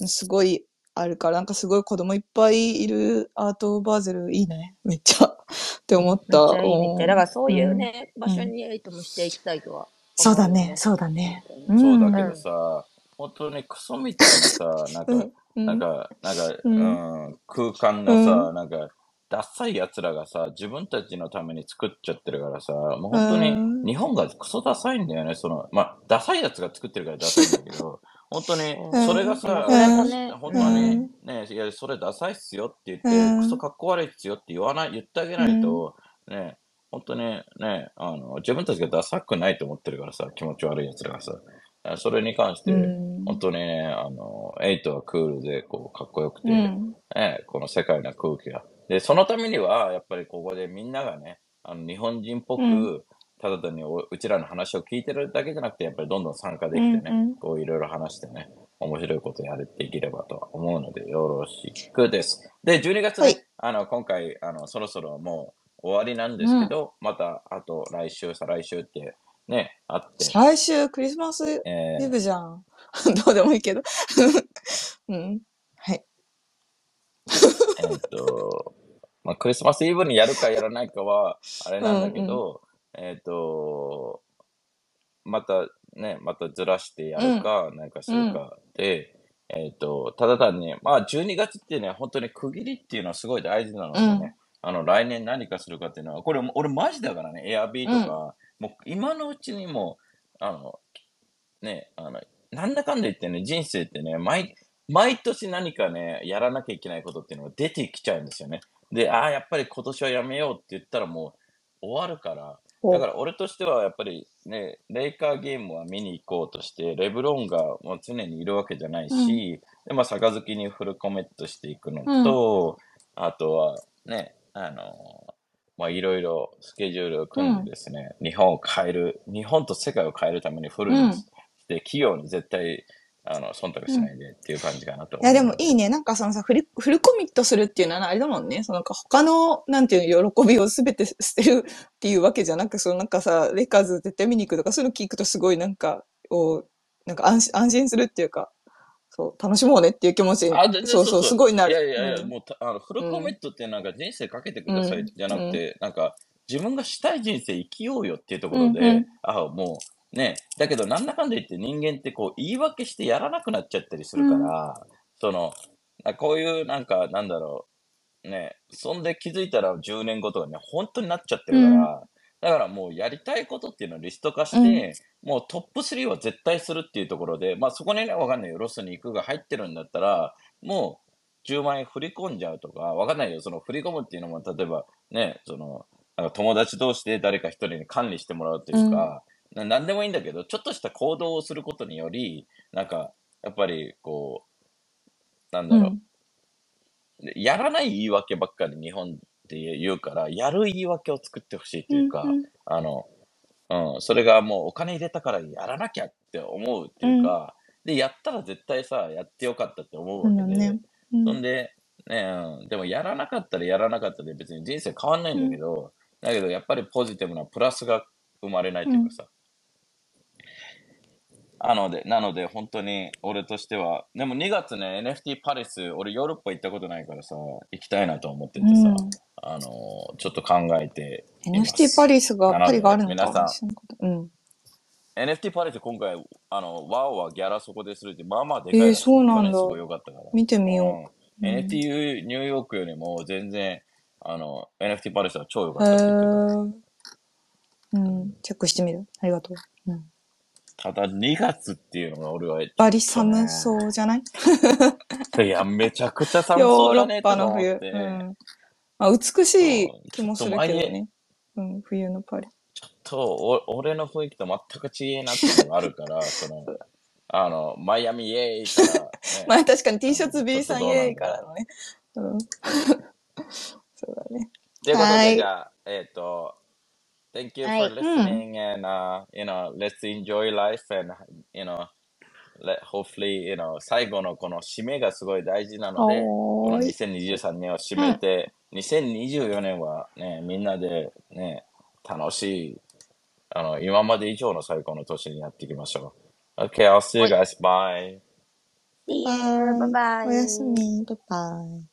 すごいあるから、なんかすごい子供いっぱいいるアートバーゼルいいね。めっちゃ。って思った。めっちゃいい。だからそういううんね、場所にエイトもしていきたいとは。そうだね、そうだね。そうだんけどさ、本当にクソみたいなさ、なんか、うんなんか、なんか、ううんん、空間のさ、なんか、ダッサい奴らがさ、自分たちのために作っちゃってるからさ、もう本当うんに日本がクソダサいんだよね。その、まあ、ダサい奴が作ってるからダサいんだけど、本当に、それがさ、それもね、本当にね、いや、それダサいっすよって言って、うん。クソかっこ悪いっすよって言わない、言ってあげないと、ね、本当にね、あの、自分たちがダサくないと思ってるからさ、気持ち悪い奴らがさ、それに関して、うん。本当にね、あの、エイトはクールで、こう、かっこよくて、うん。ね、この世界の空気が。で、そのためには、やっぱりここでみんながね、あの、日本人っぽく、うんただ単におうちらの話を聞いてるだけじゃなくて、やっぱりどんどん参加できてね、うんうんこういろいろ話してね、面白いことやれていければとは思うので、よろしくです。で、12月ね、はいあの、今回、あの、そろそろもう終わりなんですけど、また、あと来週、再来週ってね、あって、来週クリスマスえーイブじゃん。どうでもいいけど。うん。はい。えっと、まあ、クリスマスイブにやるかやらないかは、あれなんだけど、えっと、またね、またずらしてやるか、なんかするかで、えっと、ただ単に、まあ、12月ってね、本当に区切りっていうのはすごい大事なのでね、あの、来年何かするかっていうのは、これ、俺マジだからね、エアビーとか、もう今のうちにもう、あの、ね、あの、なんだかんだ言ってね、人生ってね、毎、毎年何かね、やらなきゃいけないことっていうのが出てきちゃうんですよね。で、ああ、やっぱり今年はやめようって言ったらもう終わるから、だから俺としてはやっぱりね、レイカーゲームは見に行こうとして、レブロンがもう常にいるわけじゃないし、で、まあ、杯にフルコメットしていくのと、あとはね、あの、まあ、いろいろスケジュールを組んでですね、日本を変える、日本と世界を変えるためにフルにして、企業に絶対、あの、忖度しないでっていう感じかなと思う。いや、でもいいね。なんかそのさ、フル、フルコミットするっていうのはあれだもんね。その他の、なんていうの、喜びをすべて捨てるっていうわけじゃなく、そのなんかさ、レイカーズ絶対見に行くとか、そういうの聞くとすごいなんか、おなんか安心、安心するっていうか、そう、楽しもうねっていう気持ちにそうそう、すごいなる。いやいやいや、うんもうたあのフルコミットってなんか人生かけてくださいうんじゃなくて、なんか自分がしたい人生生きようよっていうところで、うんうんあもうね、だけどなんだかんだ言って人間ってこう言い訳してやらなくなっちゃったりするから、その、あこういうなんかなんだろう、ね、そんで気づいたら10年後とかね、本当になっちゃってるから、だからもうやりたいことっていうのをリスト化して、もうトップ3は絶対するっていうところで、まあそこにね、わかんないよ。ロスに行くが入ってるんだったら、もう10万円振り込んじゃうとか、わかんないよ。その振り込むっていうのも、例えばね、その、なんか友達同士で誰か一人に管理してもらうっていうか、ななんでもいいんだけど、ちょっとした行動をすることにより、なんか、やっぱりこう、なんだろう、でやらない言い訳ばっかり日本って言うから、やる言い訳を作ってほしいっていうか、うんうん。あの、うん、それがもうお金入れたからやらなきゃって思うっていうか、で、やったら絶対さ、やってよかったって思うわけで、そうだね。うん。そんで、ね、うん、でもやらなかったらやらなかったで別に人生変わんないんだけど、だけどやっぱりポジティブなプラスが生まれないっていうかさ、なので、なので本当に俺としては、でも2月ね、NFT パリス、俺ヨーロッパ行ったことないからさ、行きたいなと思っててさ、うんあのーちょっと考えて。NFT パリスが、パリがあるの皆さんうん。NFT パリス今回、あの、ワオはギャラそこでするって、まあまあでかい。えーそうなんだすごい良かったから。見てみようんうん NFT ニューヨークよりも全然、あの、NFT パリスは超良う。かったって言ってた。へーうん。チェックしてみる。ありがとう。うん。ただ2月っていうのが俺は、バリ寒そうじゃない？いや、めちゃくちゃ寒ヨーロそうだねッパの冬。うん。まあ、美しい気もするけどね。うん、冬のパリ。と、お俺の雰囲気と全く違えなっていうのがあるから、その、あの、マイアミイエーイから、ね まあ確かに T シャツ B さんイエーイからのね。うん。そうだね。ということで、はいじゃあ、えっ、と、Thank you はい for listening and, uh, you know, let's enjoy life and, you know, let, hopefully, you know, 最後のこの締めがすごい大事なので、このおーい。2023年を締めて、2024年はね、みんなでね、楽しい、あの、今まで以上の最高の年にやっていきましょう。Okay, I'll see you guay. Bye. See Bye bye. おやすみ。バイバイ。